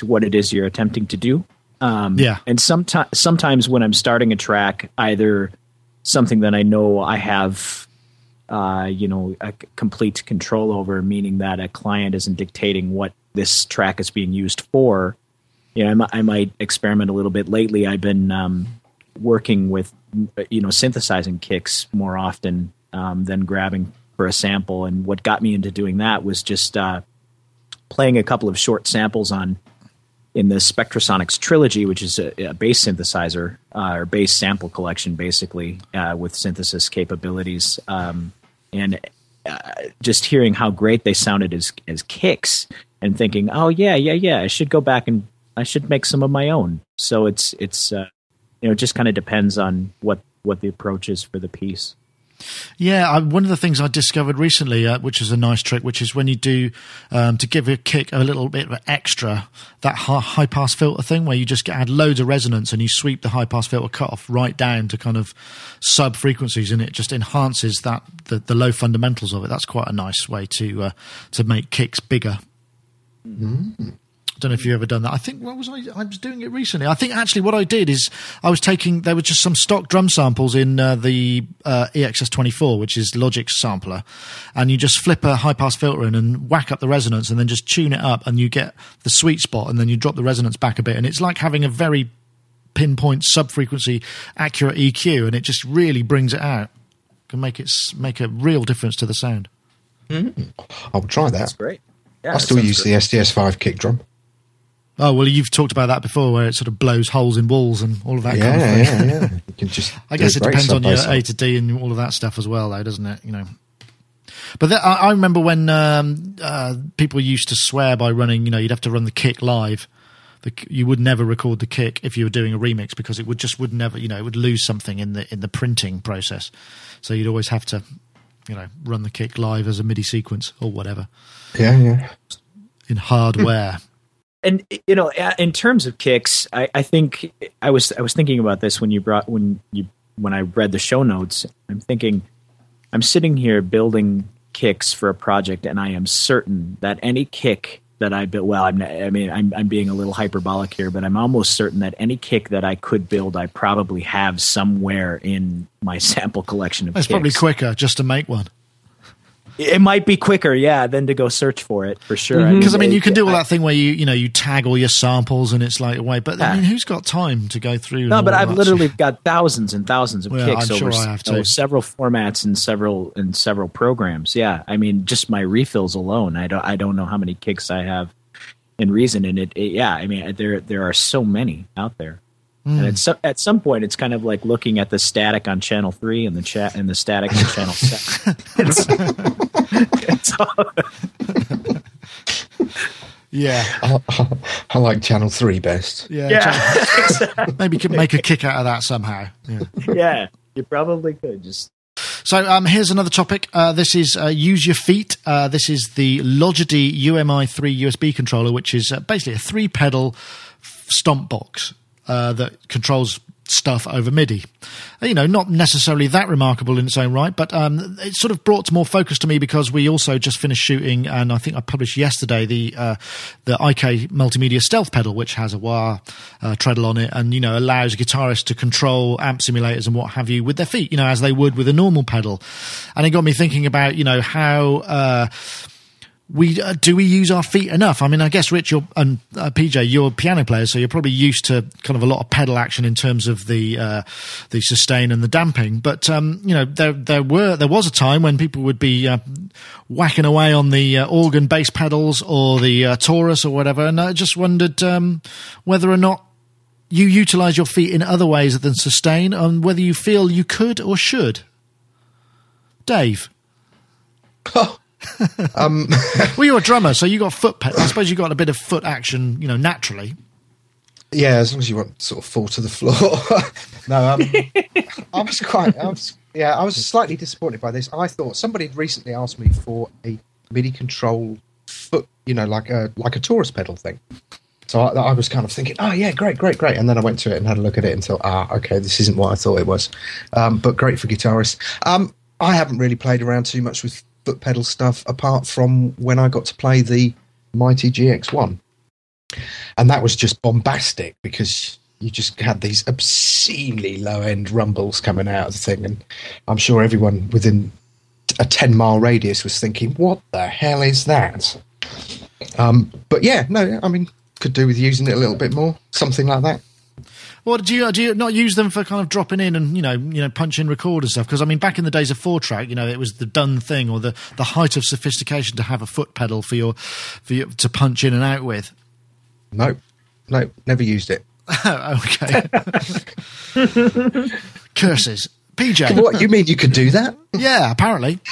what it is you're attempting to do. Um, yeah. And sometimes, sometimes when I'm starting a track, either something that I know I have, uh, you know, a complete control over, meaning that a client isn't dictating what this track is being used for. You know, I, might, I might experiment a little bit. Lately, I've been um, working with, you know, synthesizing kicks more often um, than grabbing for a sample. And what got me into doing that was just uh, playing a couple of short samples on in the Spectrasonics trilogy, which is a, a bass synthesizer uh, or bass sample collection, basically uh, with synthesis capabilities. Um, and uh, just hearing how great they sounded as as kicks and thinking, oh yeah, yeah, yeah, I should go back and I should make some of my own. So it's it's uh, you know it just kind of depends on what what the approach is for the piece. Yeah, I, one of the things I discovered recently, uh, which is a nice trick, which is when you do um, to give a kick a little bit of extra, that high, pass filter thing where you just add loads of resonance and you sweep the high pass filter cutoff right down to kind of sub frequencies, and it just enhances that the, the low fundamentals of it. That's quite a nice way to uh, to make kicks bigger. Mm. I don't know if you've ever done that. I think what was I? I was doing it recently. I think actually what I did is I was taking there were just some stock drum samples in uh, the uh, EXS24, which is Logic's sampler, and you just flip a high pass filter in and whack up the resonance, and then just tune it up, and you get the sweet spot, and then you drop the resonance back a bit, and it's like having a very pinpoint sub frequency accurate EQ, and it just really brings it out. Can make it make a real difference to the sound. Mm-hmm. I'll try that. That's great. Yeah, I still use the SDS5 kick drum. Oh well, you've talked about that before, where it sort of blows holes in walls and all of that. Yeah, kind of thing. yeah, yeah. You can just. I guess it depends on your A to D and all of that stuff as well, though, doesn't it? You know. But I, I, remember when um, uh, people used to swear by running. You know, you'd have to run the kick live. The, you would never record the kick if you were doing a remix because it would just would never. You know, it would lose something in the in the printing process. So you'd always have to, you know, run the kick live as a MIDI sequence or whatever. Yeah, yeah. In hardware and you know in terms of kicks I, I think i was i was thinking about this when you brought when you when i read the show notes i'm thinking i'm sitting here building kicks for a project and i am certain that any kick that i built well I'm, i mean I'm, I'm being a little hyperbolic here but i'm almost certain that any kick that i could build i probably have somewhere in my sample collection of it's kicks. probably quicker just to make one it might be quicker, yeah, than to go search for it for sure. Because mm-hmm. I mean, you can do all that thing where you you know you tag all your samples and it's like away. But yeah. I mean, who's got time to go through? No, but I've literally got thousands and thousands of well, kicks I'm over sure several formats and several and several programs. Yeah, I mean, just my refills alone, I don't I don't know how many kicks I have in Reason, and it, it yeah, I mean, there there are so many out there. Mm. And at some, at some point, it's kind of like looking at the static on channel three and the chat and the static on channel seven. it's, it's all, yeah, I, I, like channel three best. Yeah, yeah. maybe you could make a kick out of that somehow. Yeah, yeah you probably could just. So um, here's another topic. Uh, this is uh, use your feet. Uh, this is the Logidy UMI3 USB controller, which is uh, basically a three pedal stomp box uh, that controls stuff over MIDI. You know, not necessarily that remarkable in its own right, but um, it sort of brought more focus to me because we also just finished shooting, and I think I published yesterday the uh, the IK Multimedia Stealth pedal, which has a wah uh, treadle on it, and you know allows guitarists to control amp simulators and what have you with their feet, you know, as they would with a normal pedal. And it got me thinking about you know how uh, we uh, do we use our feet enough? I mean, I guess Rich and uh, PJ, you're piano players, so you're probably used to kind of a lot of pedal action in terms of the uh, the sustain and the damping. But um, you know, there there were there was a time when people would be uh, whacking away on the uh, organ bass pedals or the uh, Taurus or whatever, and I just wondered um, whether or not you utilize your feet in other ways than sustain, and whether you feel you could or should. Dave. um, well, you're a drummer, so you got foot. Pe- I suppose you got a bit of foot action, you know, naturally. Yeah, as long as you won't sort of fall to the floor. no, um, I was quite. I was, yeah, I was slightly disappointed by this. I thought somebody had recently asked me for a MIDI control foot, you know, like a like a Taurus pedal thing. So I, I, was kind of thinking, oh yeah, great, great, great. And then I went to it and had a look at it and thought, ah, okay, this isn't what I thought it was. Um, but great for guitarists. Um, I haven't really played around too much with foot pedal stuff apart from when I got to play the Mighty GX1. And that was just bombastic because you just had these obscenely low end rumbles coming out of the thing. And I'm sure everyone within a 10 mile radius was thinking, what the hell is that? Um, but yeah, no, I mean, could do with using it a little bit more, something like that. Well, do you do you not use them for kind of dropping in and you know you know punch in record and stuff? Because I mean, back in the days of four track, you know, it was the done thing or the the height of sophistication to have a foot pedal for your for you to punch in and out with. No, no, never used it. okay. Curses. PJ. What you mean? You could do that? Yeah, apparently.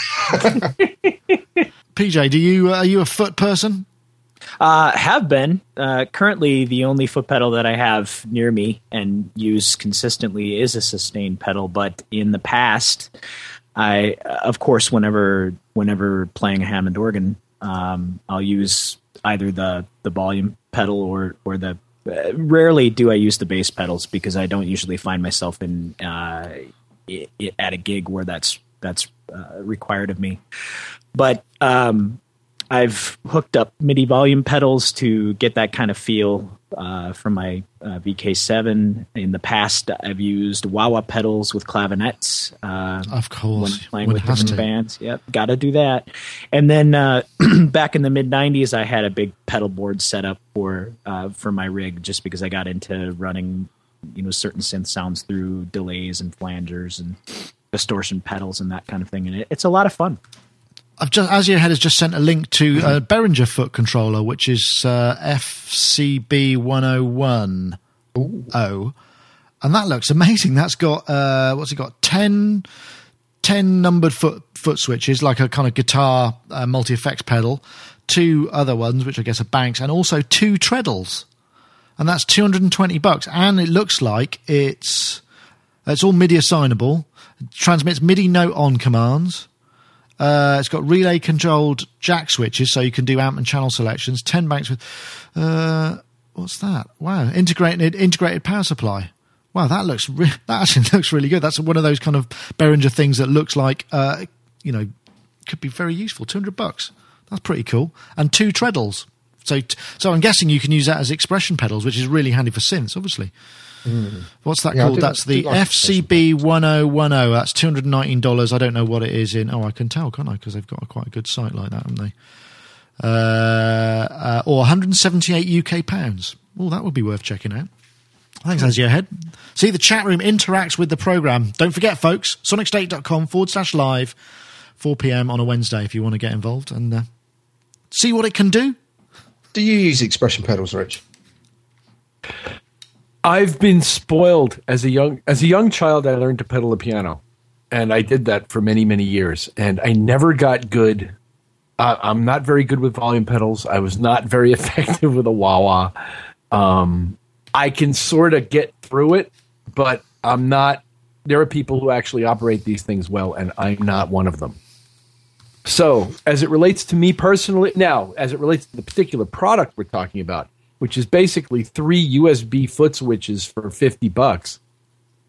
PJ, do you uh, are you a foot person? Uh, have been. Uh, currently, the only foot pedal that I have near me and use consistently is a sustain pedal. But in the past, I, of course, whenever whenever playing a Hammond organ, um, I'll use either the the volume pedal or or the. Uh, rarely do I use the bass pedals because I don't usually find myself in uh, at a gig where that's that's uh, required of me. But um, I've hooked up MIDI volume pedals to get that kind of feel uh, from my uh, VK7. In the past, I've used wah wah pedals with clavinets. Uh, of course, when playing with different to. bands. Yep, got to do that. And then uh, back in the mid '90s, I had a big pedal board set up for uh, for my rig, just because I got into running, you know, certain synth sounds through delays and flangers and distortion pedals and that kind of thing. And it, it's a lot of fun. I've just Azure Head has just sent a link to a Behringer foot controller, which is uh, FCB one hundred oh one O, and that looks amazing. That's got uh, what's it got? 10, 10 numbered foot foot switches, like a kind of guitar uh, multi effects pedal, two other ones, which I guess are banks, and also two treadles, and that's two hundred and twenty bucks. And it looks like it's it's all MIDI assignable, transmits MIDI note on commands uh, it's got relay controlled jack switches, so you can do amp and channel selections. Ten banks with, uh, what's that? Wow, integrated integrated power supply. Wow, that looks re- that actually looks really good. That's one of those kind of Behringer things that looks like, uh, you know, could be very useful. Two hundred bucks. That's pretty cool. And two treadles. So, so I'm guessing you can use that as expression pedals, which is really handy for synths, obviously. Mm. What's that yeah, called? That's the like FCB 1010. That's $219. I don't know what it is in. Oh, I can tell, can't I? Because they've got a quite a good site like that, haven't they? Uh, uh, or 178 UK pounds. Oh, that would be worth checking out. Thanks, As your head. See, the chat room interacts with the program. Don't forget, folks, sonicstate.com forward slash live, 4 p.m. on a Wednesday if you want to get involved and uh, see what it can do. Do you use expression pedals, Rich? I've been spoiled as a young as a young child. I learned to pedal the piano, and I did that for many many years. And I never got good. Uh, I'm not very good with volume pedals. I was not very effective with a wah wah. Um, I can sort of get through it, but I'm not. There are people who actually operate these things well, and I'm not one of them. So, as it relates to me personally, now, as it relates to the particular product we're talking about, which is basically three USB foot switches for 50 bucks.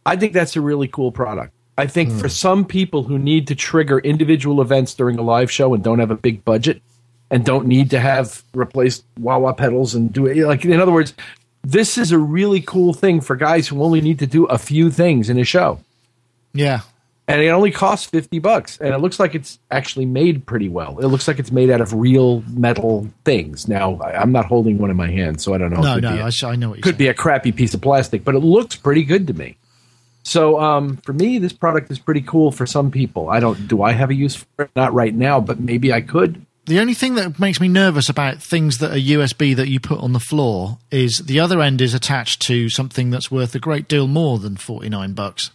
I think that's a really cool product. I think mm. for some people who need to trigger individual events during a live show and don't have a big budget and don't need to have replaced wah wah pedals and do it, like, in other words, this is a really cool thing for guys who only need to do a few things in a show. Yeah, and it only costs 50 bucks and it looks like it's actually made pretty well. It looks like it's made out of real metal things. Now i'm not holding one in my hand so i don't know no no a, I, know what could saying. be a crappy piece of plastic but it looks pretty good to me. So um, for me this product is pretty cool for some people. I don't do i have a use for it? Not right now but maybe i could. The only thing that makes me nervous about things that are USB that you put on the floor is the other end is attached to something that's worth a great deal more than 49 bucks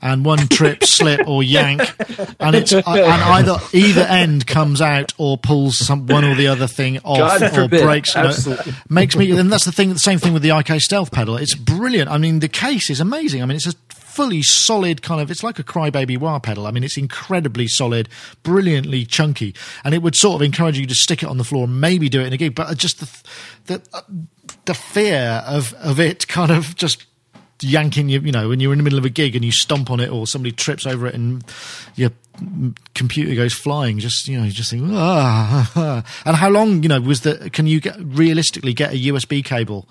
and one trip, slip, or yank, and it's and either either end comes out or pulls some one or the other thing off God or breaks. You know, makes me, and that's the thing. The same thing with the IK Stealth pedal. It's brilliant. I mean, the case is amazing. I mean, it's a fully solid kind of. It's like a crybaby wah pedal. I mean, it's incredibly solid, brilliantly chunky, and it would sort of encourage you to stick it on the floor, and maybe do it in a gig. But just the the uh, the fear of of it kind of just yanking you, you know, when you're in the middle of a gig and you stomp on it or somebody trips over it and your computer goes flying, just, you know, you just think, ah. And how long, you know, was the, can you get, realistically get a USB cable?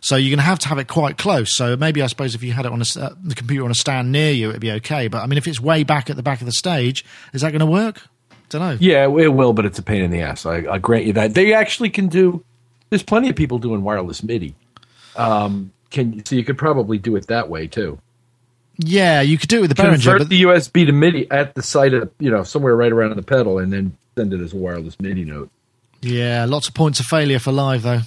So you're going to have to have it quite close. So maybe I suppose if you had it on a, uh, the computer on a stand near you, it'd be okay. But I mean, if it's way back at the back of the stage, is that going to work? Don't know. Yeah, it will, but it's a pain in the ass. I, I grant you that. They actually can do. There's plenty of people doing wireless MIDI. Um, can so you could probably do it that way too. Yeah, you could do it with the Behringer. Convert the USB to MIDI at the site of you know somewhere right around the pedal, and then send it as a wireless MIDI note. Yeah, lots of points of failure for live though.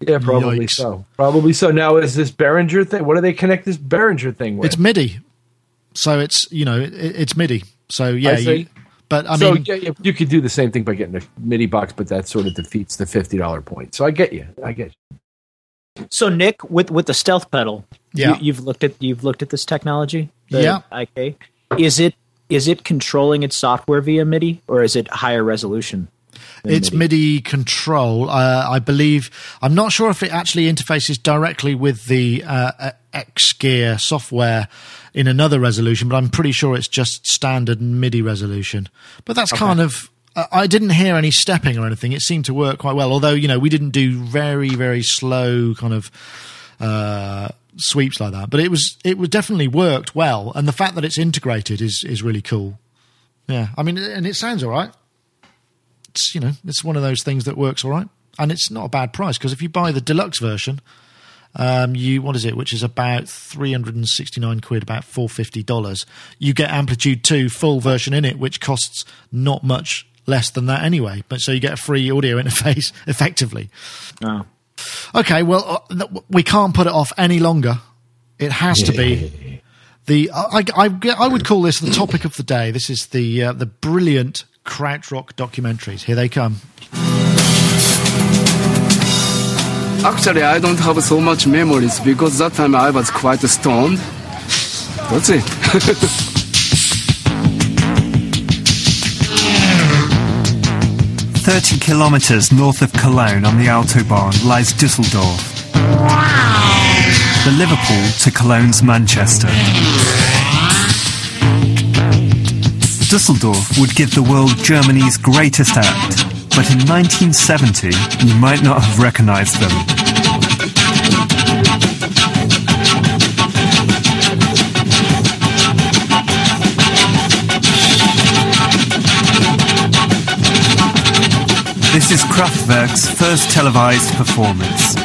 Yeah, probably Yikes. so. Probably so. Now is this Behringer thing? What do they connect this Behringer thing with? It's MIDI. So it's you know it, it's MIDI. So yeah, you, but I so mean, yeah, you could do the same thing by getting a MIDI box, but that sort of defeats the fifty dollar point. So I get you. I get you. So Nick, with with the stealth pedal, Yeah. you, have looked at you've looked at this technology. the Yeah. IK. Is it is it controlling its software via MIDI or is it higher resolution? It's MIDI control. Uh, I believe. I'm not sure if it actually interfaces directly with the uh, X Gear software in another resolution, but I'm pretty sure it's just standard MIDI resolution. But that's kind of. I I didn't hear any stepping or anything. It seemed to work quite well. Although you know we didn't do very very slow kind of uh, sweeps like that, but it was it was definitely worked well. And the fact that it's integrated is is really cool. Yeah, I mean, and it sounds all right it's you know it's one of those things that works all right, and it's not a bad price because if you buy the deluxe version, um, you what is it, which is about three hundred and sixty nine quid, about four fifty dollars. You get AmpliTube Two full version in it, which costs not much less than that anyway. But so you get a free audio interface effectively. Oh. Okay, well uh, we can't put it off any longer. It has to be the I, I, I would call this the topic of the day. This is the uh, the brilliant krautrock documentaries. Here they come. Actually, I don't have so much memories because that time I was quite stoned. That's it. Thirty kilometers north of Cologne on the Autobahn lies Dusseldorf. The Liverpool to Cologne's Manchester. Dusseldorf would give the world Germany's greatest act, but in 1970 you might not have recognized them. This is Kraftwerk's first televised performance.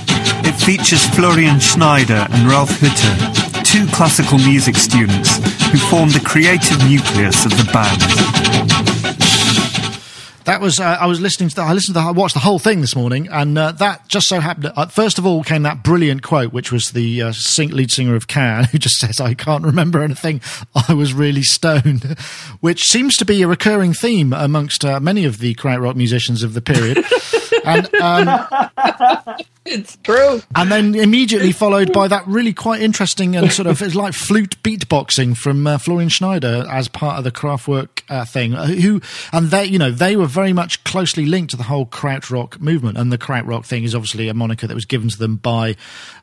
It features Florian Schneider and Ralf Hütter, two classical music students who formed the creative nucleus of the band. That was uh, I was listening to that. I listened to the, I watched the whole thing this morning, and uh, that just so happened. Uh, first of all, came that brilliant quote, which was the uh, sing, lead singer of Can, who just says, "I can't remember anything. I was really stoned," which seems to be a recurring theme amongst uh, many of the krautrock musicians of the period. and um, It's true. and then immediately followed by that really quite interesting and sort of it's like flute beatboxing from uh, Florian Schneider as part of the Kraftwerk uh, thing. uh, Who and they, you know, they were very much closely linked to the whole krautrock movement. And the krautrock thing is obviously a moniker that was given to them by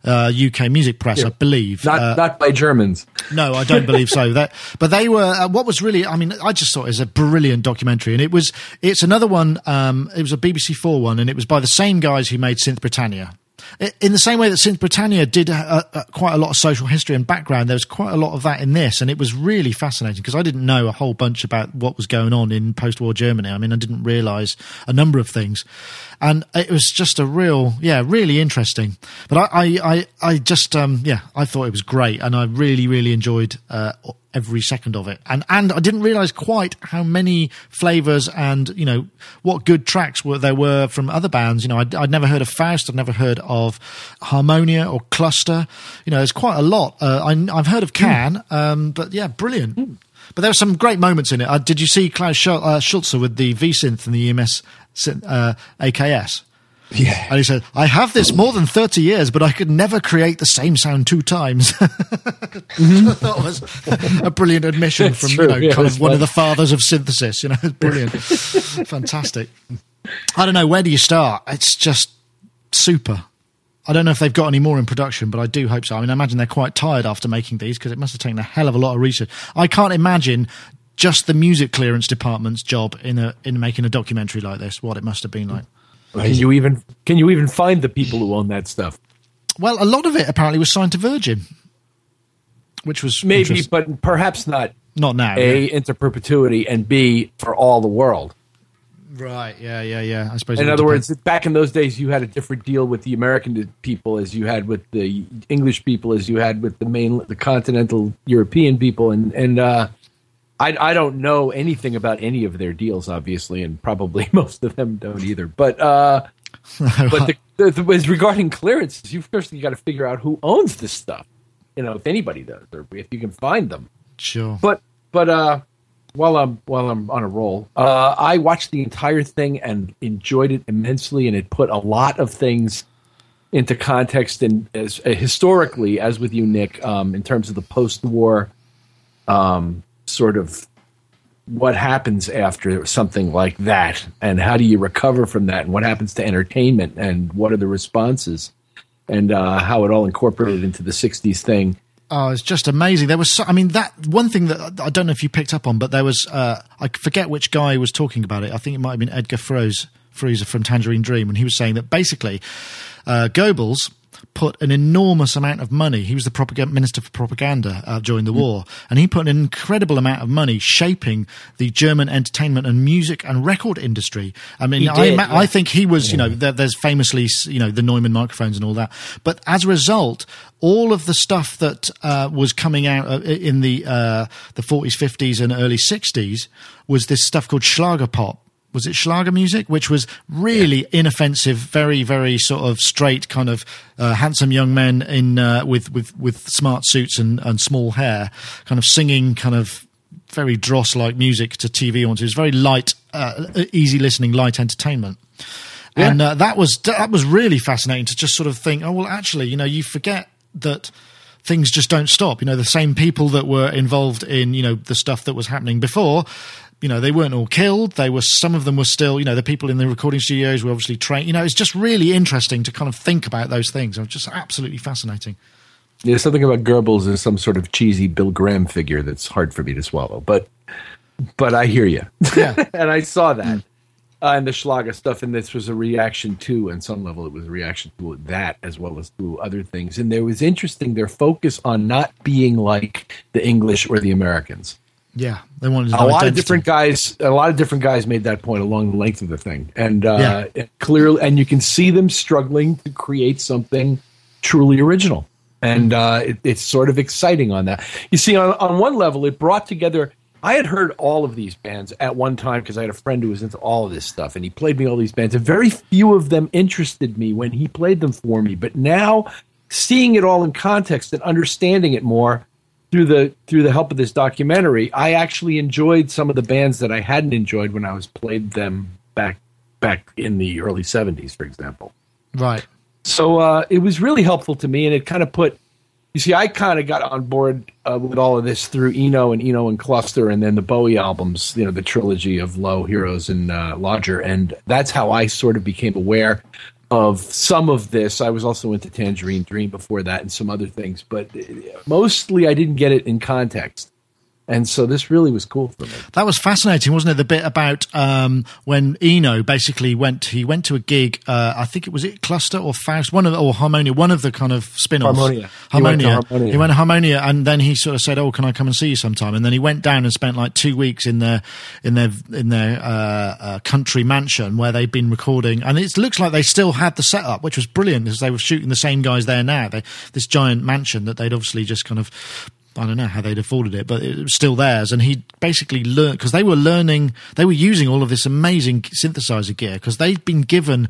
uh, UK music press, I believe. Not Uh, not by Germans. no, I don't believe so. That, but they were. Uh, what was really? I mean, I just thought it was a brilliant documentary, and it was. It's another one. Um, it was a BBC Four one, and it was by the same guys who made Synth Britannia. In the same way that Synth Britannia did uh, uh, quite a lot of social history and background, there was quite a lot of that in this, and it was really fascinating because I didn't know a whole bunch about what was going on in post-war Germany. I mean, I didn't realise a number of things, and it was just a real, yeah, really interesting. But I, I, I, I just, um, yeah, I thought it was great, and I really, really enjoyed uh, every second of it. And and I didn't realise quite how many flavours and you know what good tracks were there were from other bands. You know, I'd, I'd never heard of Faust, I'd never heard of Harmonia or Cluster. You know, there's quite a lot. Uh, I, I've heard of Can, um, but yeah, brilliant. But there were some great moments in it. Uh, did you see Klaus Schul- uh, Schulze with the V synth and the EMS uh, AKS? Yeah. And he said, I have this more than 30 years, but I could never create the same sound two times. that was a brilliant admission from, true, you know, yeah, kind of one of the fathers of synthesis, you know, it's brilliant. Fantastic. I don't know, where do you start? It's just super. I don't know if they've got any more in production, but I do hope so. I mean, I imagine they're quite tired after making these because it must have taken a hell of a lot of research. I can't imagine just the music clearance department's job in a in making a documentary like this. What it must have been like. Can you even can you even find the people who own that stuff? Well, a lot of it apparently was signed to Virgin, which was Maybe, but perhaps not. not now. A yeah. into perpetuity and B for all the world. Right? Yeah, yeah, yeah. I suppose. In other depend. words, back in those days, you had a different deal with the American people as you had with the English people, as you had with the main, the continental European people, and and uh, I I don't know anything about any of their deals, obviously, and probably most of them don't either. But uh, but the, the, the, as regarding clearances, you first you got to figure out who owns this stuff. You know, if anybody does, or if you can find them. Sure. But but uh, while I'm while I'm on a roll, uh, I watched the entire thing and enjoyed it immensely, and it put a lot of things into context and as uh, historically, as with you, Nick, um, in terms of the post-war um, sort of what happens after something like that, and how do you recover from that, and what happens to entertainment, and what are the responses, and uh, how it all incorporated into the '60s thing. Oh, it's just amazing. There was, so, I mean, that one thing that I don't know if you picked up on, but there was, uh, I forget which guy was talking about it. I think it might have been Edgar Froese, Froese from Tangerine Dream, and he was saying that basically uh, Goebbels put an enormous amount of money. He was the propaganda, minister for propaganda uh, during the mm. war, and he put an incredible amount of money shaping the German entertainment and music and record industry. I mean, did, I, yeah. I, think he was, yeah. you know, there, there's famously, you know, the Neumann microphones and all that. But as a result, all of the stuff that uh, was coming out uh, in the uh, the 40s, 50s, and early 60s was this stuff called Schlager pop was it Schlager music, which was really yeah. inoffensive, very very sort of straight kind of uh, handsome young men in uh, with with with smart suits and, and small hair, kind of singing kind of very dross like music to TV audiences. It was very light, uh, easy listening, light entertainment. Yeah. And uh, that was that was really fascinating to just sort of think, oh well, actually, you know, you forget that things just don't stop. You know, the same people that were involved in, you know, the stuff that was happening before you know, they weren't all killed. They were, some of them were still, you know, the people in the recording studios were obviously trained. You know, it's just really interesting to kind of think about those things. It's just absolutely fascinating. Yeah, something about Goebbels is some sort of cheesy Bill Graham figure that's hard for me to swallow. But, but I hear you. Yeah. and I saw that. Mm. Uh, and the Schlager stuff, and this was a reaction to, on some level, it was a reaction to that as well as to other things. And there was interesting their focus on not being like the English or the Americans. Yeah, they wanted to do a lot of different guys. A lot of different guys made that point along the length of the thing, and uh, yeah. clearly, and you can see them struggling to create something truly original, and uh, it, it's sort of exciting on that. You see, on, on one level, it brought together. I had heard all of these bands at one time because I had a friend who was into all of this stuff, and he played me all these bands, and very few of them interested me when he played them for me. But now, seeing it all in context and understanding it more through the through the help of this documentary, I actually enjoyed some of the bands that I hadn't enjoyed when I was played them back back in the early '70s, for example. Right. So uh, it was really helpful to me, and it kind of put. You see, I kind of got on board uh, with all of this through Eno and Eno and Cluster, and then the Bowie albums. You know, the trilogy of Low, Heroes, and uh, Lodger, and that's how I sort of became aware of some of this. I was also into Tangerine Dream before that and some other things, but uh, mostly I didn't get it in context. And so this really was cool for me. That was fascinating, wasn't it? The bit about um, when Eno basically went, he went to a gig. Uh, I think it was it Cluster or Faust, one of the, or Harmonia, one of the kind of spin-offs. Harmonia. Harmonia. He went, Harmonia. he went to Harmonia, and then he sort of said, "Oh, can I come and see you sometime?" And then he went down and spent like two weeks in their in their in their uh, uh, country mansion where they'd been recording, and it looks like they still had the setup, which was brilliant because they were shooting the same guys there now. They, this giant mansion that they'd obviously just kind of I don't know how they'd afforded it, but it was still theirs. And he basically learned because they were learning, they were using all of this amazing synthesizer gear because they'd been given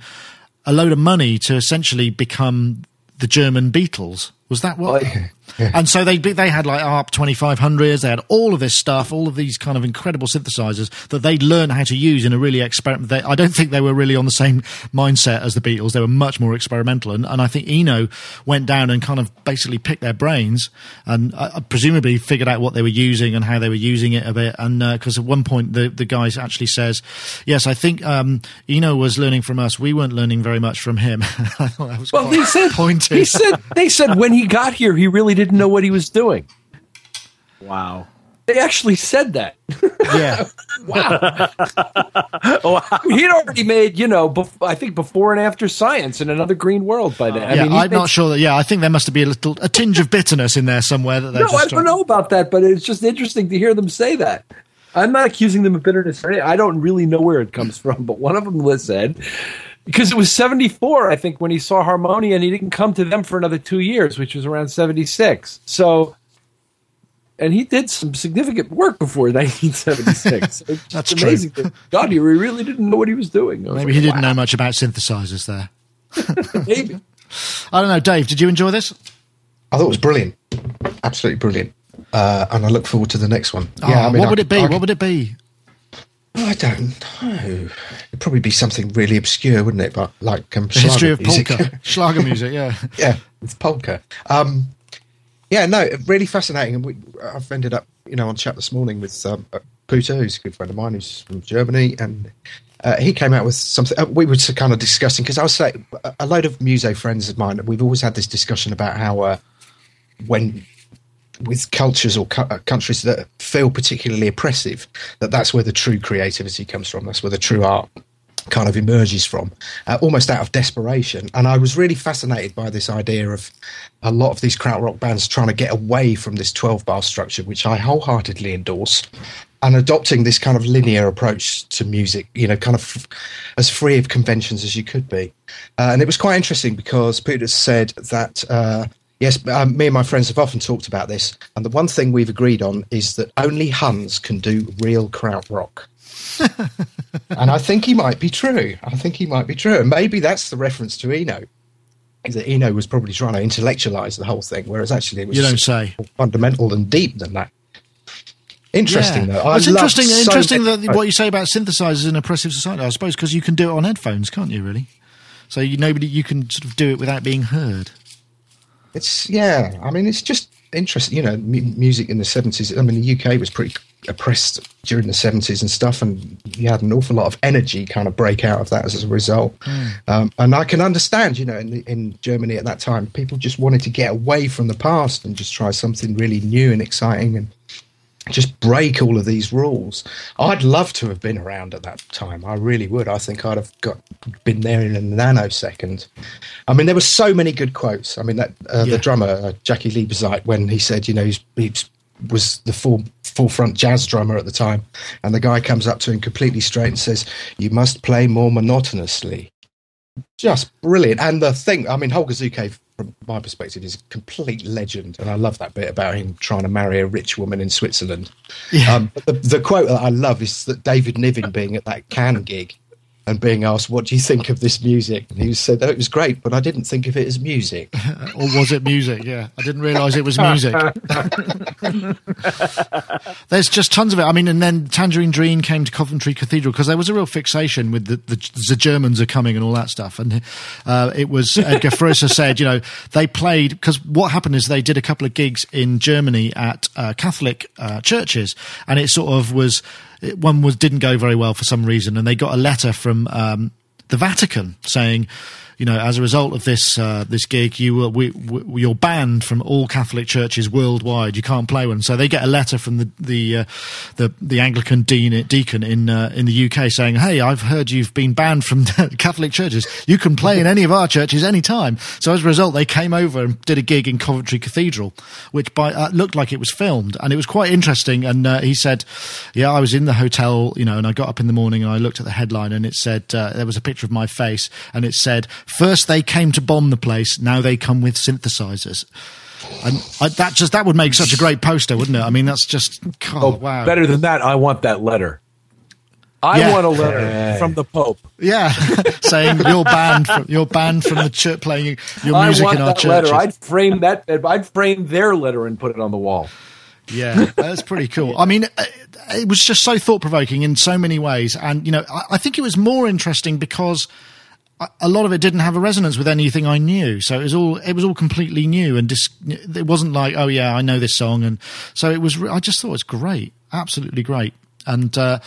a load of money to essentially become the German Beatles. Was that what? And so they they had like ARP 2500s, they had all of this stuff, all of these kind of incredible synthesizers that they'd learn how to use in a really experiment. They, I don't think they were really on the same mindset as the Beatles. They were much more experimental. And, and I think Eno went down and kind of basically picked their brains and uh, presumably figured out what they were using and how they were using it a bit. And because uh, at one point the, the guy actually says, Yes, I think um, Eno was learning from us. We weren't learning very much from him. I thought that was well, they said, pointed. He said, they said when he got here, he really didn't know what he was doing. Wow. They actually said that. Yeah. wow. wow. He'd already made, you know, bef- I think before and after science in another green world by then. I yeah, mean, I'm not sure that. Yeah, I think there must be a little a tinge of bitterness in there somewhere. That no, I don't know about that, but it's just interesting to hear them say that. I'm not accusing them of bitterness. I don't really know where it comes from, but one of them said because it was 74 i think when he saw harmonia and he didn't come to them for another two years which was around 76 so and he did some significant work before 1976 it's that's amazing true. god he really didn't know what he was doing was maybe like, he didn't wow. know much about synthesizers there maybe i don't know dave did you enjoy this i thought it was brilliant absolutely brilliant uh, and I look forward to the next one. Oh, yeah, I mean, what would it be? I, what would it be? I don't know. It'd probably be something really obscure, wouldn't it? But like um, history of music. polka, Schlager music. Yeah, yeah, it's polka. Um, yeah, no, really fascinating. And we, I've ended up, you know, on chat this morning with um, Puter, who's a good friend of mine, who's from Germany, and uh, he came out with something. Uh, we were kind of discussing because I was saying a load of Muso friends of mine. We've always had this discussion about how uh, when with cultures or cu- uh, countries that feel particularly oppressive, that that's where the true creativity comes from. That's where the true art kind of emerges from, uh, almost out of desperation. And I was really fascinated by this idea of a lot of these krautrock bands trying to get away from this 12 bar structure, which I wholeheartedly endorse, and adopting this kind of linear approach to music, you know, kind of f- as free of conventions as you could be. Uh, and it was quite interesting because Peter said that. Uh, Yes, um, me and my friends have often talked about this, and the one thing we've agreed on is that only Huns can do real krautrock. and I think he might be true. I think he might be true. And maybe that's the reference to Eno. Is that Eno was probably trying to intellectualize the whole thing, whereas actually it was you don't say more fundamental and deep than that. Interesting, yeah. though. it's interesting. So interesting that what you say about synthesizers in oppressive society. I suppose because you can do it on headphones, can't you? Really? So you, nobody you can sort of do it without being heard. It's yeah. I mean, it's just interesting. You know, m- music in the seventies. I mean, the UK was pretty oppressed during the 70s and stuff and you had an awful lot of energy kind of break out of that as a result mm. um, and i can understand you know in, in, germany at that time people just wanted to get away from the past and just try something really new and exciting and just break all of these rules i'd love to have been around at that time i really would i think i'd have got been there in a nanosecond i mean there were so many good quotes i mean that uh, yeah. the drummer uh, Jaki Liebezeit when he said you know he's, he's was the full full front jazz drummer at the time, and the guy comes up to him completely straight and says, "You must play more monotonously." Just brilliant. And the thing, I mean, Holger Czukay, from my perspective, is a complete legend, and I love that bit about him trying to marry a rich woman in Switzerland. Yeah. Um, the, the quote that I love is that David Niven being at that Can gig and being asked, "What do you think of this music?" And he said, "Oh, it was great, but I didn't think of it as music." or was it music? Yeah, I didn't realise it was music. There's just tons of it. I mean, and then Tangerine Dream came to Coventry Cathedral because there was a real fixation with the, the, the Germans are coming and all that stuff. And uh, it was Edgar Froese said, you know, they played because what happened is they did a couple of gigs in Germany at uh, Catholic uh, churches, and it sort of was one was didn't go very well for some reason, and they got a letter from um, the Vatican saying you know, as a result of this uh, this gig, you will, we, we, you're banned from all Catholic churches worldwide. You can't play one. So they get a letter from the the uh, the, the, Anglican dean, deacon in uh, in the UK saying, "Hey, I've heard you've been banned from Catholic churches. You can play in any of our churches anytime." So as a result, they came over and did a gig in Coventry Cathedral, which by uh, looked like it was filmed, and it was quite interesting. And uh, he said, "Yeah, I was in the hotel, you know, and I got up in the morning and I looked at the headline, and it said uh, there was a picture of my face, and it said." First they came to bomb the place. Now they come with synthesizers. And I, that just that would make such a great poster, wouldn't it? I mean, that's just oh, wow. Better than that, I want that letter. I yeah. want a letter from the Pope. Yeah, saying you're banned from you're banned from the church playing your music in our church. Letter. I'd frame that. I'd frame their letter and put it on the wall. Yeah, that's pretty cool. I mean, uh, it was just so thought provoking in so many ways, and you know, I, I think it was more interesting because a lot of it didn't have a resonance with anything I knew. So it was all it was all completely new, and dis- it wasn't like, oh yeah, I know this song, and so it was. I just thought it was great, absolutely great, and. Uh,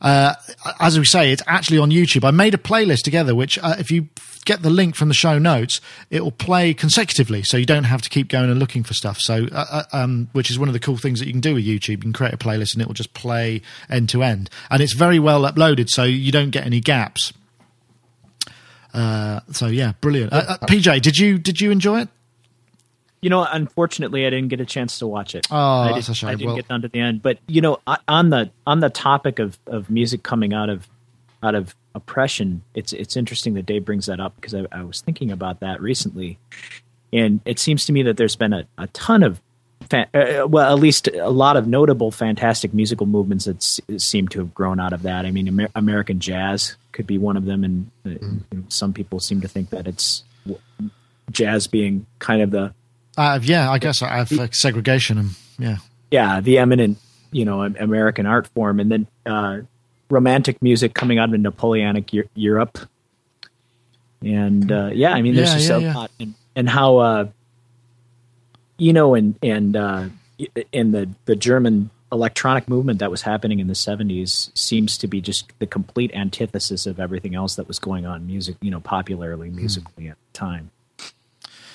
uh, as we say, it's actually on YouTube. I made a playlist together, which uh, if you get the link from the show notes, it will play consecutively, so you don't have to keep going and looking for stuff. So, uh, uh, um, which is one of the cool things that you can do with YouTube. You can create a playlist and it will just play end to end, and it's very well uploaded, so you don't get any gaps. Uh, so yeah, brilliant. Uh, uh PJ, did you did you enjoy it? You know, unfortunately, I didn't get a chance to watch it. Oh, I that's a shame. I didn't well, get down to the end. But you know, on the on the topic of, of music coming out of out of oppression, it's it's interesting that Dave brings that up because I, I was thinking about that recently, and it seems to me that there's been a, a ton of Fa- uh, well, at least a lot of notable, fantastic musical movements that s- seem to have grown out of that. I mean, Amer- American jazz could be one of them, and uh, mm. you know, some people seem to think that it's jazz being kind of the uh, yeah, I guess I have like segregation and yeah. yeah, the eminent, you know, American art form, and then uh, romantic music coming out of Napoleonic Europe. And uh, yeah, I mean, there's yeah, just yeah, a yeah. lot, and, and how uh, you know, and and uh, in the the German electronic movement that was happening in the 70s seems to be just the complete antithesis of everything else that was going on music you know popularly hmm. musically at the time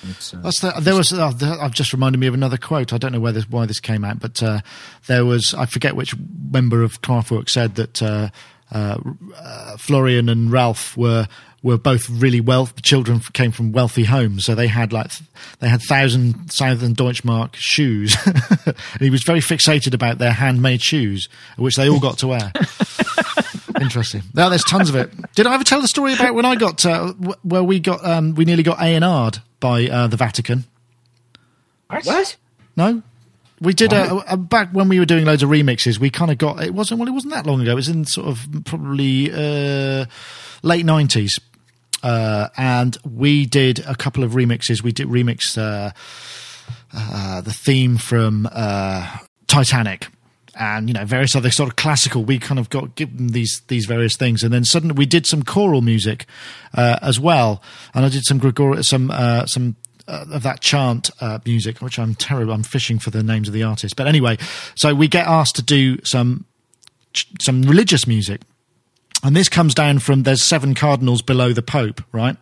uh, That's the, there was. Uh, I've just reminded me of another quote. I don't know where this, why this came out, but uh, there was. I forget which member of Kraftwerk said that uh, uh, uh, Florian and Ralf were were both really wealthy. The children came from wealthy homes, so they had like they had thousand Southern Deutschmark shoes, and he was very fixated about their handmade shoes, which they all got to wear. Interesting. Now there's tons of it. Did I ever tell the story about when I got uh, where we got um, we nearly got A and R'd by uh, the Vatican? What? No, we did a, a, back when we were doing loads of remixes. We kind of got it wasn't well. It wasn't that long ago. It was in sort of probably uh, late nineties, uh, and we did a couple of remixes. We did remix uh, uh the theme from uh, Titanic. And you know various other sort of classical. We kind of got given these these various things, and then suddenly we did some choral music uh, as well. And I did some Gregor- some some uh, of that chant uh, music, which I'm terrible. I'm fishing for the names of the artists, but anyway, so we get asked to do some some religious music, and this comes down from there's seven cardinals below the Pope, right?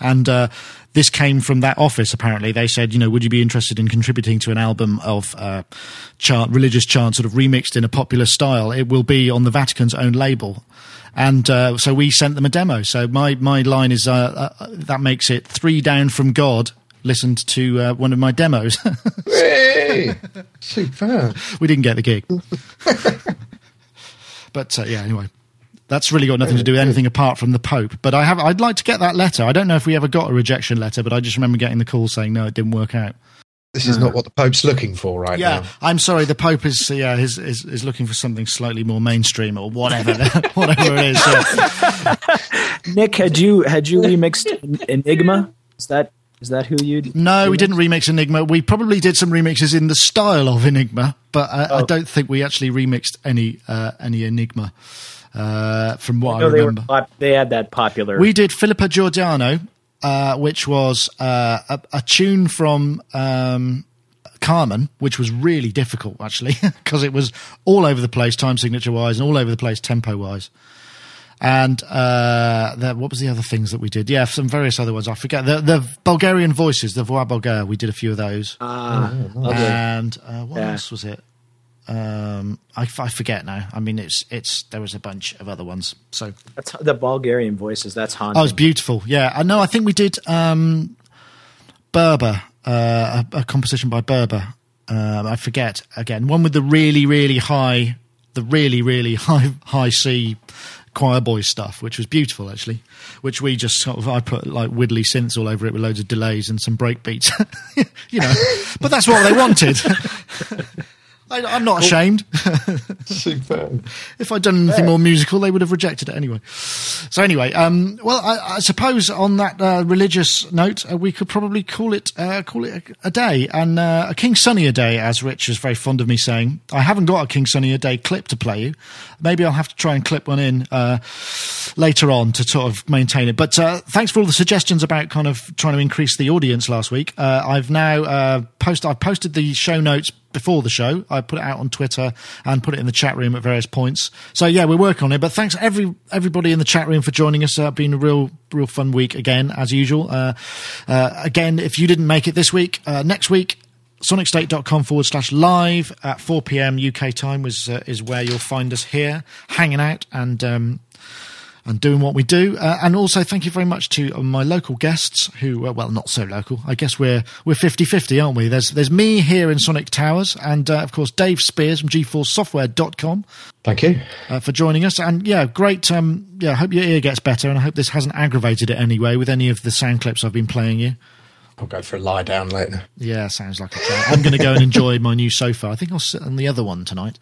And uh, this came from that office. Apparently, they said, you know, would you be interested in contributing to an album of uh, chant, religious chant, sort of remixed in a popular style? It will be on the Vatican's own label. And uh, so we sent them a demo. So my my line is uh, uh, that makes it three down from God listened to uh, one of my demos. hey, super. We didn't get the gig. but uh, yeah, anyway. That's really got nothing to do with anything apart from the Pope. But I have, I'd like to get that letter. I don't know if we ever got a rejection letter, but I just remember getting the call saying no, it didn't work out. This is not what the Pope's looking for right yeah, now. I'm sorry. The Pope is yeah is, is, is looking for something slightly more mainstream or whatever whatever it is. Yeah. Nick, had you had you remixed Enigma? Is that is that who you? No, we didn't remix Enigma. We probably did some remixes in the style of Enigma, but I, oh. I don't think we actually remixed any uh, any Enigma. Uh, from what I, I remember, they, were, they, had that popular. We did Filippa Giordano, uh, which was uh, a, a, tune from um, Carmen, which was really difficult actually because it was all over the place, time signature wise, and all over the place, tempo wise and uh, the, what was the other things that we did? Yeah, some various other ones. I forget the the Bulgarian voices, the Voix Bulgare. We did a few of those. Ah, uh, and uh, what yeah. else was it? Um, I, I, forget now. I mean, it's it's there was a bunch of other ones. So that's the Bulgarian voices. That's haunting. Oh, it's beautiful. Yeah, I know. I think we did um, Berber, uh, a, a, composition by Berber. Um, I forget again. One with the really really high, the really really high high C choir boy stuff, which was beautiful actually. Which we just sort of I put like widdly synths all over it with loads of delays and some break beats, you know. but that's what they wanted. I, am not ashamed. Superb. if I'd done anything yeah. more musical, they would have rejected it anyway. So anyway, um, well, I, I, suppose on that uh, religious note, uh, we could probably call it uh, call it a, a day and uh, a King Sunny Adé, as Rich is very fond of me saying. I haven't got a King Sunny Adé clip to play you. Maybe I'll have to try and clip one in uh, later on to sort of maintain it. But uh, thanks for all the suggestions about kind of trying to increase the audience last week. I've now post I've posted the show notes before the show. I put it out on Twitter and put it in the chat room at various points. So yeah, we're working on it. But thanks every everybody in the chat room for joining us. Uh, been a real real fun week again as usual. Uh, uh, again, if you didn't make it this week, uh, next week. SonicState.com forward slash live at 4 p.m. UK time was uh, is where you'll find us here hanging out and um, and doing what we do. Uh, and also, thank you very much to my local guests who, uh, well, not so local. I guess we're we're 50-50, aren't we? There's there's me here in Sonic Towers, and uh, of course Dave Spiers from GForceSoftware.com. Thank you uh, for joining us. And yeah, great. Um, yeah, I hope your ear gets better, and I hope this hasn't aggravated it anyway with any of the sound clips I've been playing you. I'll go for a lie down later. Yeah, sounds like a plan. I'm going to go and enjoy my new sofa. I think I'll sit on the other one tonight.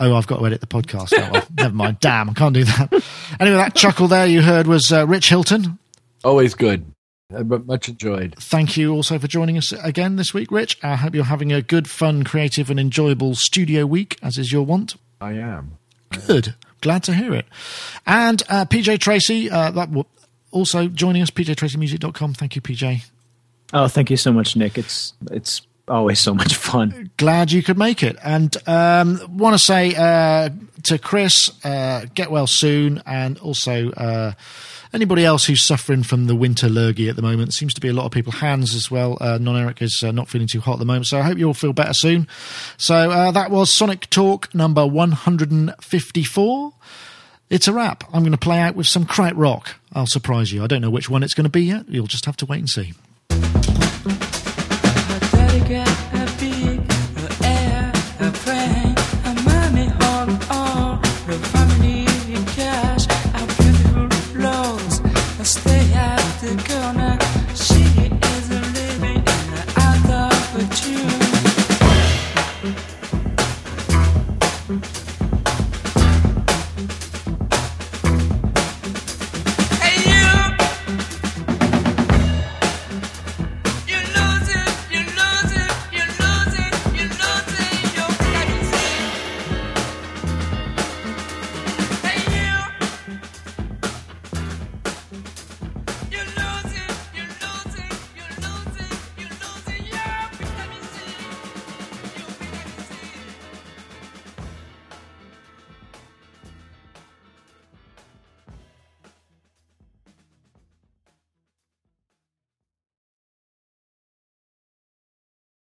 Oh, I've got to edit the podcast. Oh, well, never mind. Damn, I can't do that. Anyway, that chuckle there you heard was uh, Rich Hilton. Always good. uh, but much enjoyed. Thank you also for joining us again this week, Rich. I hope you're having a good, fun, creative, and enjoyable studio week, as is your want. I am. Good. Glad to hear it. And uh, PJ Tracy, uh, that w- also joining us, pjtracymusic.com. Thank you, PJ. Oh, thank you so much, Nick. It's it's always so much fun. Glad you could make it. And um, want to say uh, to Chris, uh, get well soon, and also uh, anybody else who's suffering from the winter lurgy at the moment. Seems to be a lot of people. Hans as well. Uh, Non Eric is uh, not feeling too hot at the moment, so I hope you all feel better soon. So uh, that was Sonic Talk number 154. It's a wrap. I'm going to play out with some Krautrock. I'll surprise you. I don't know which one it's going to be yet. You'll just have to wait and see. Yeah.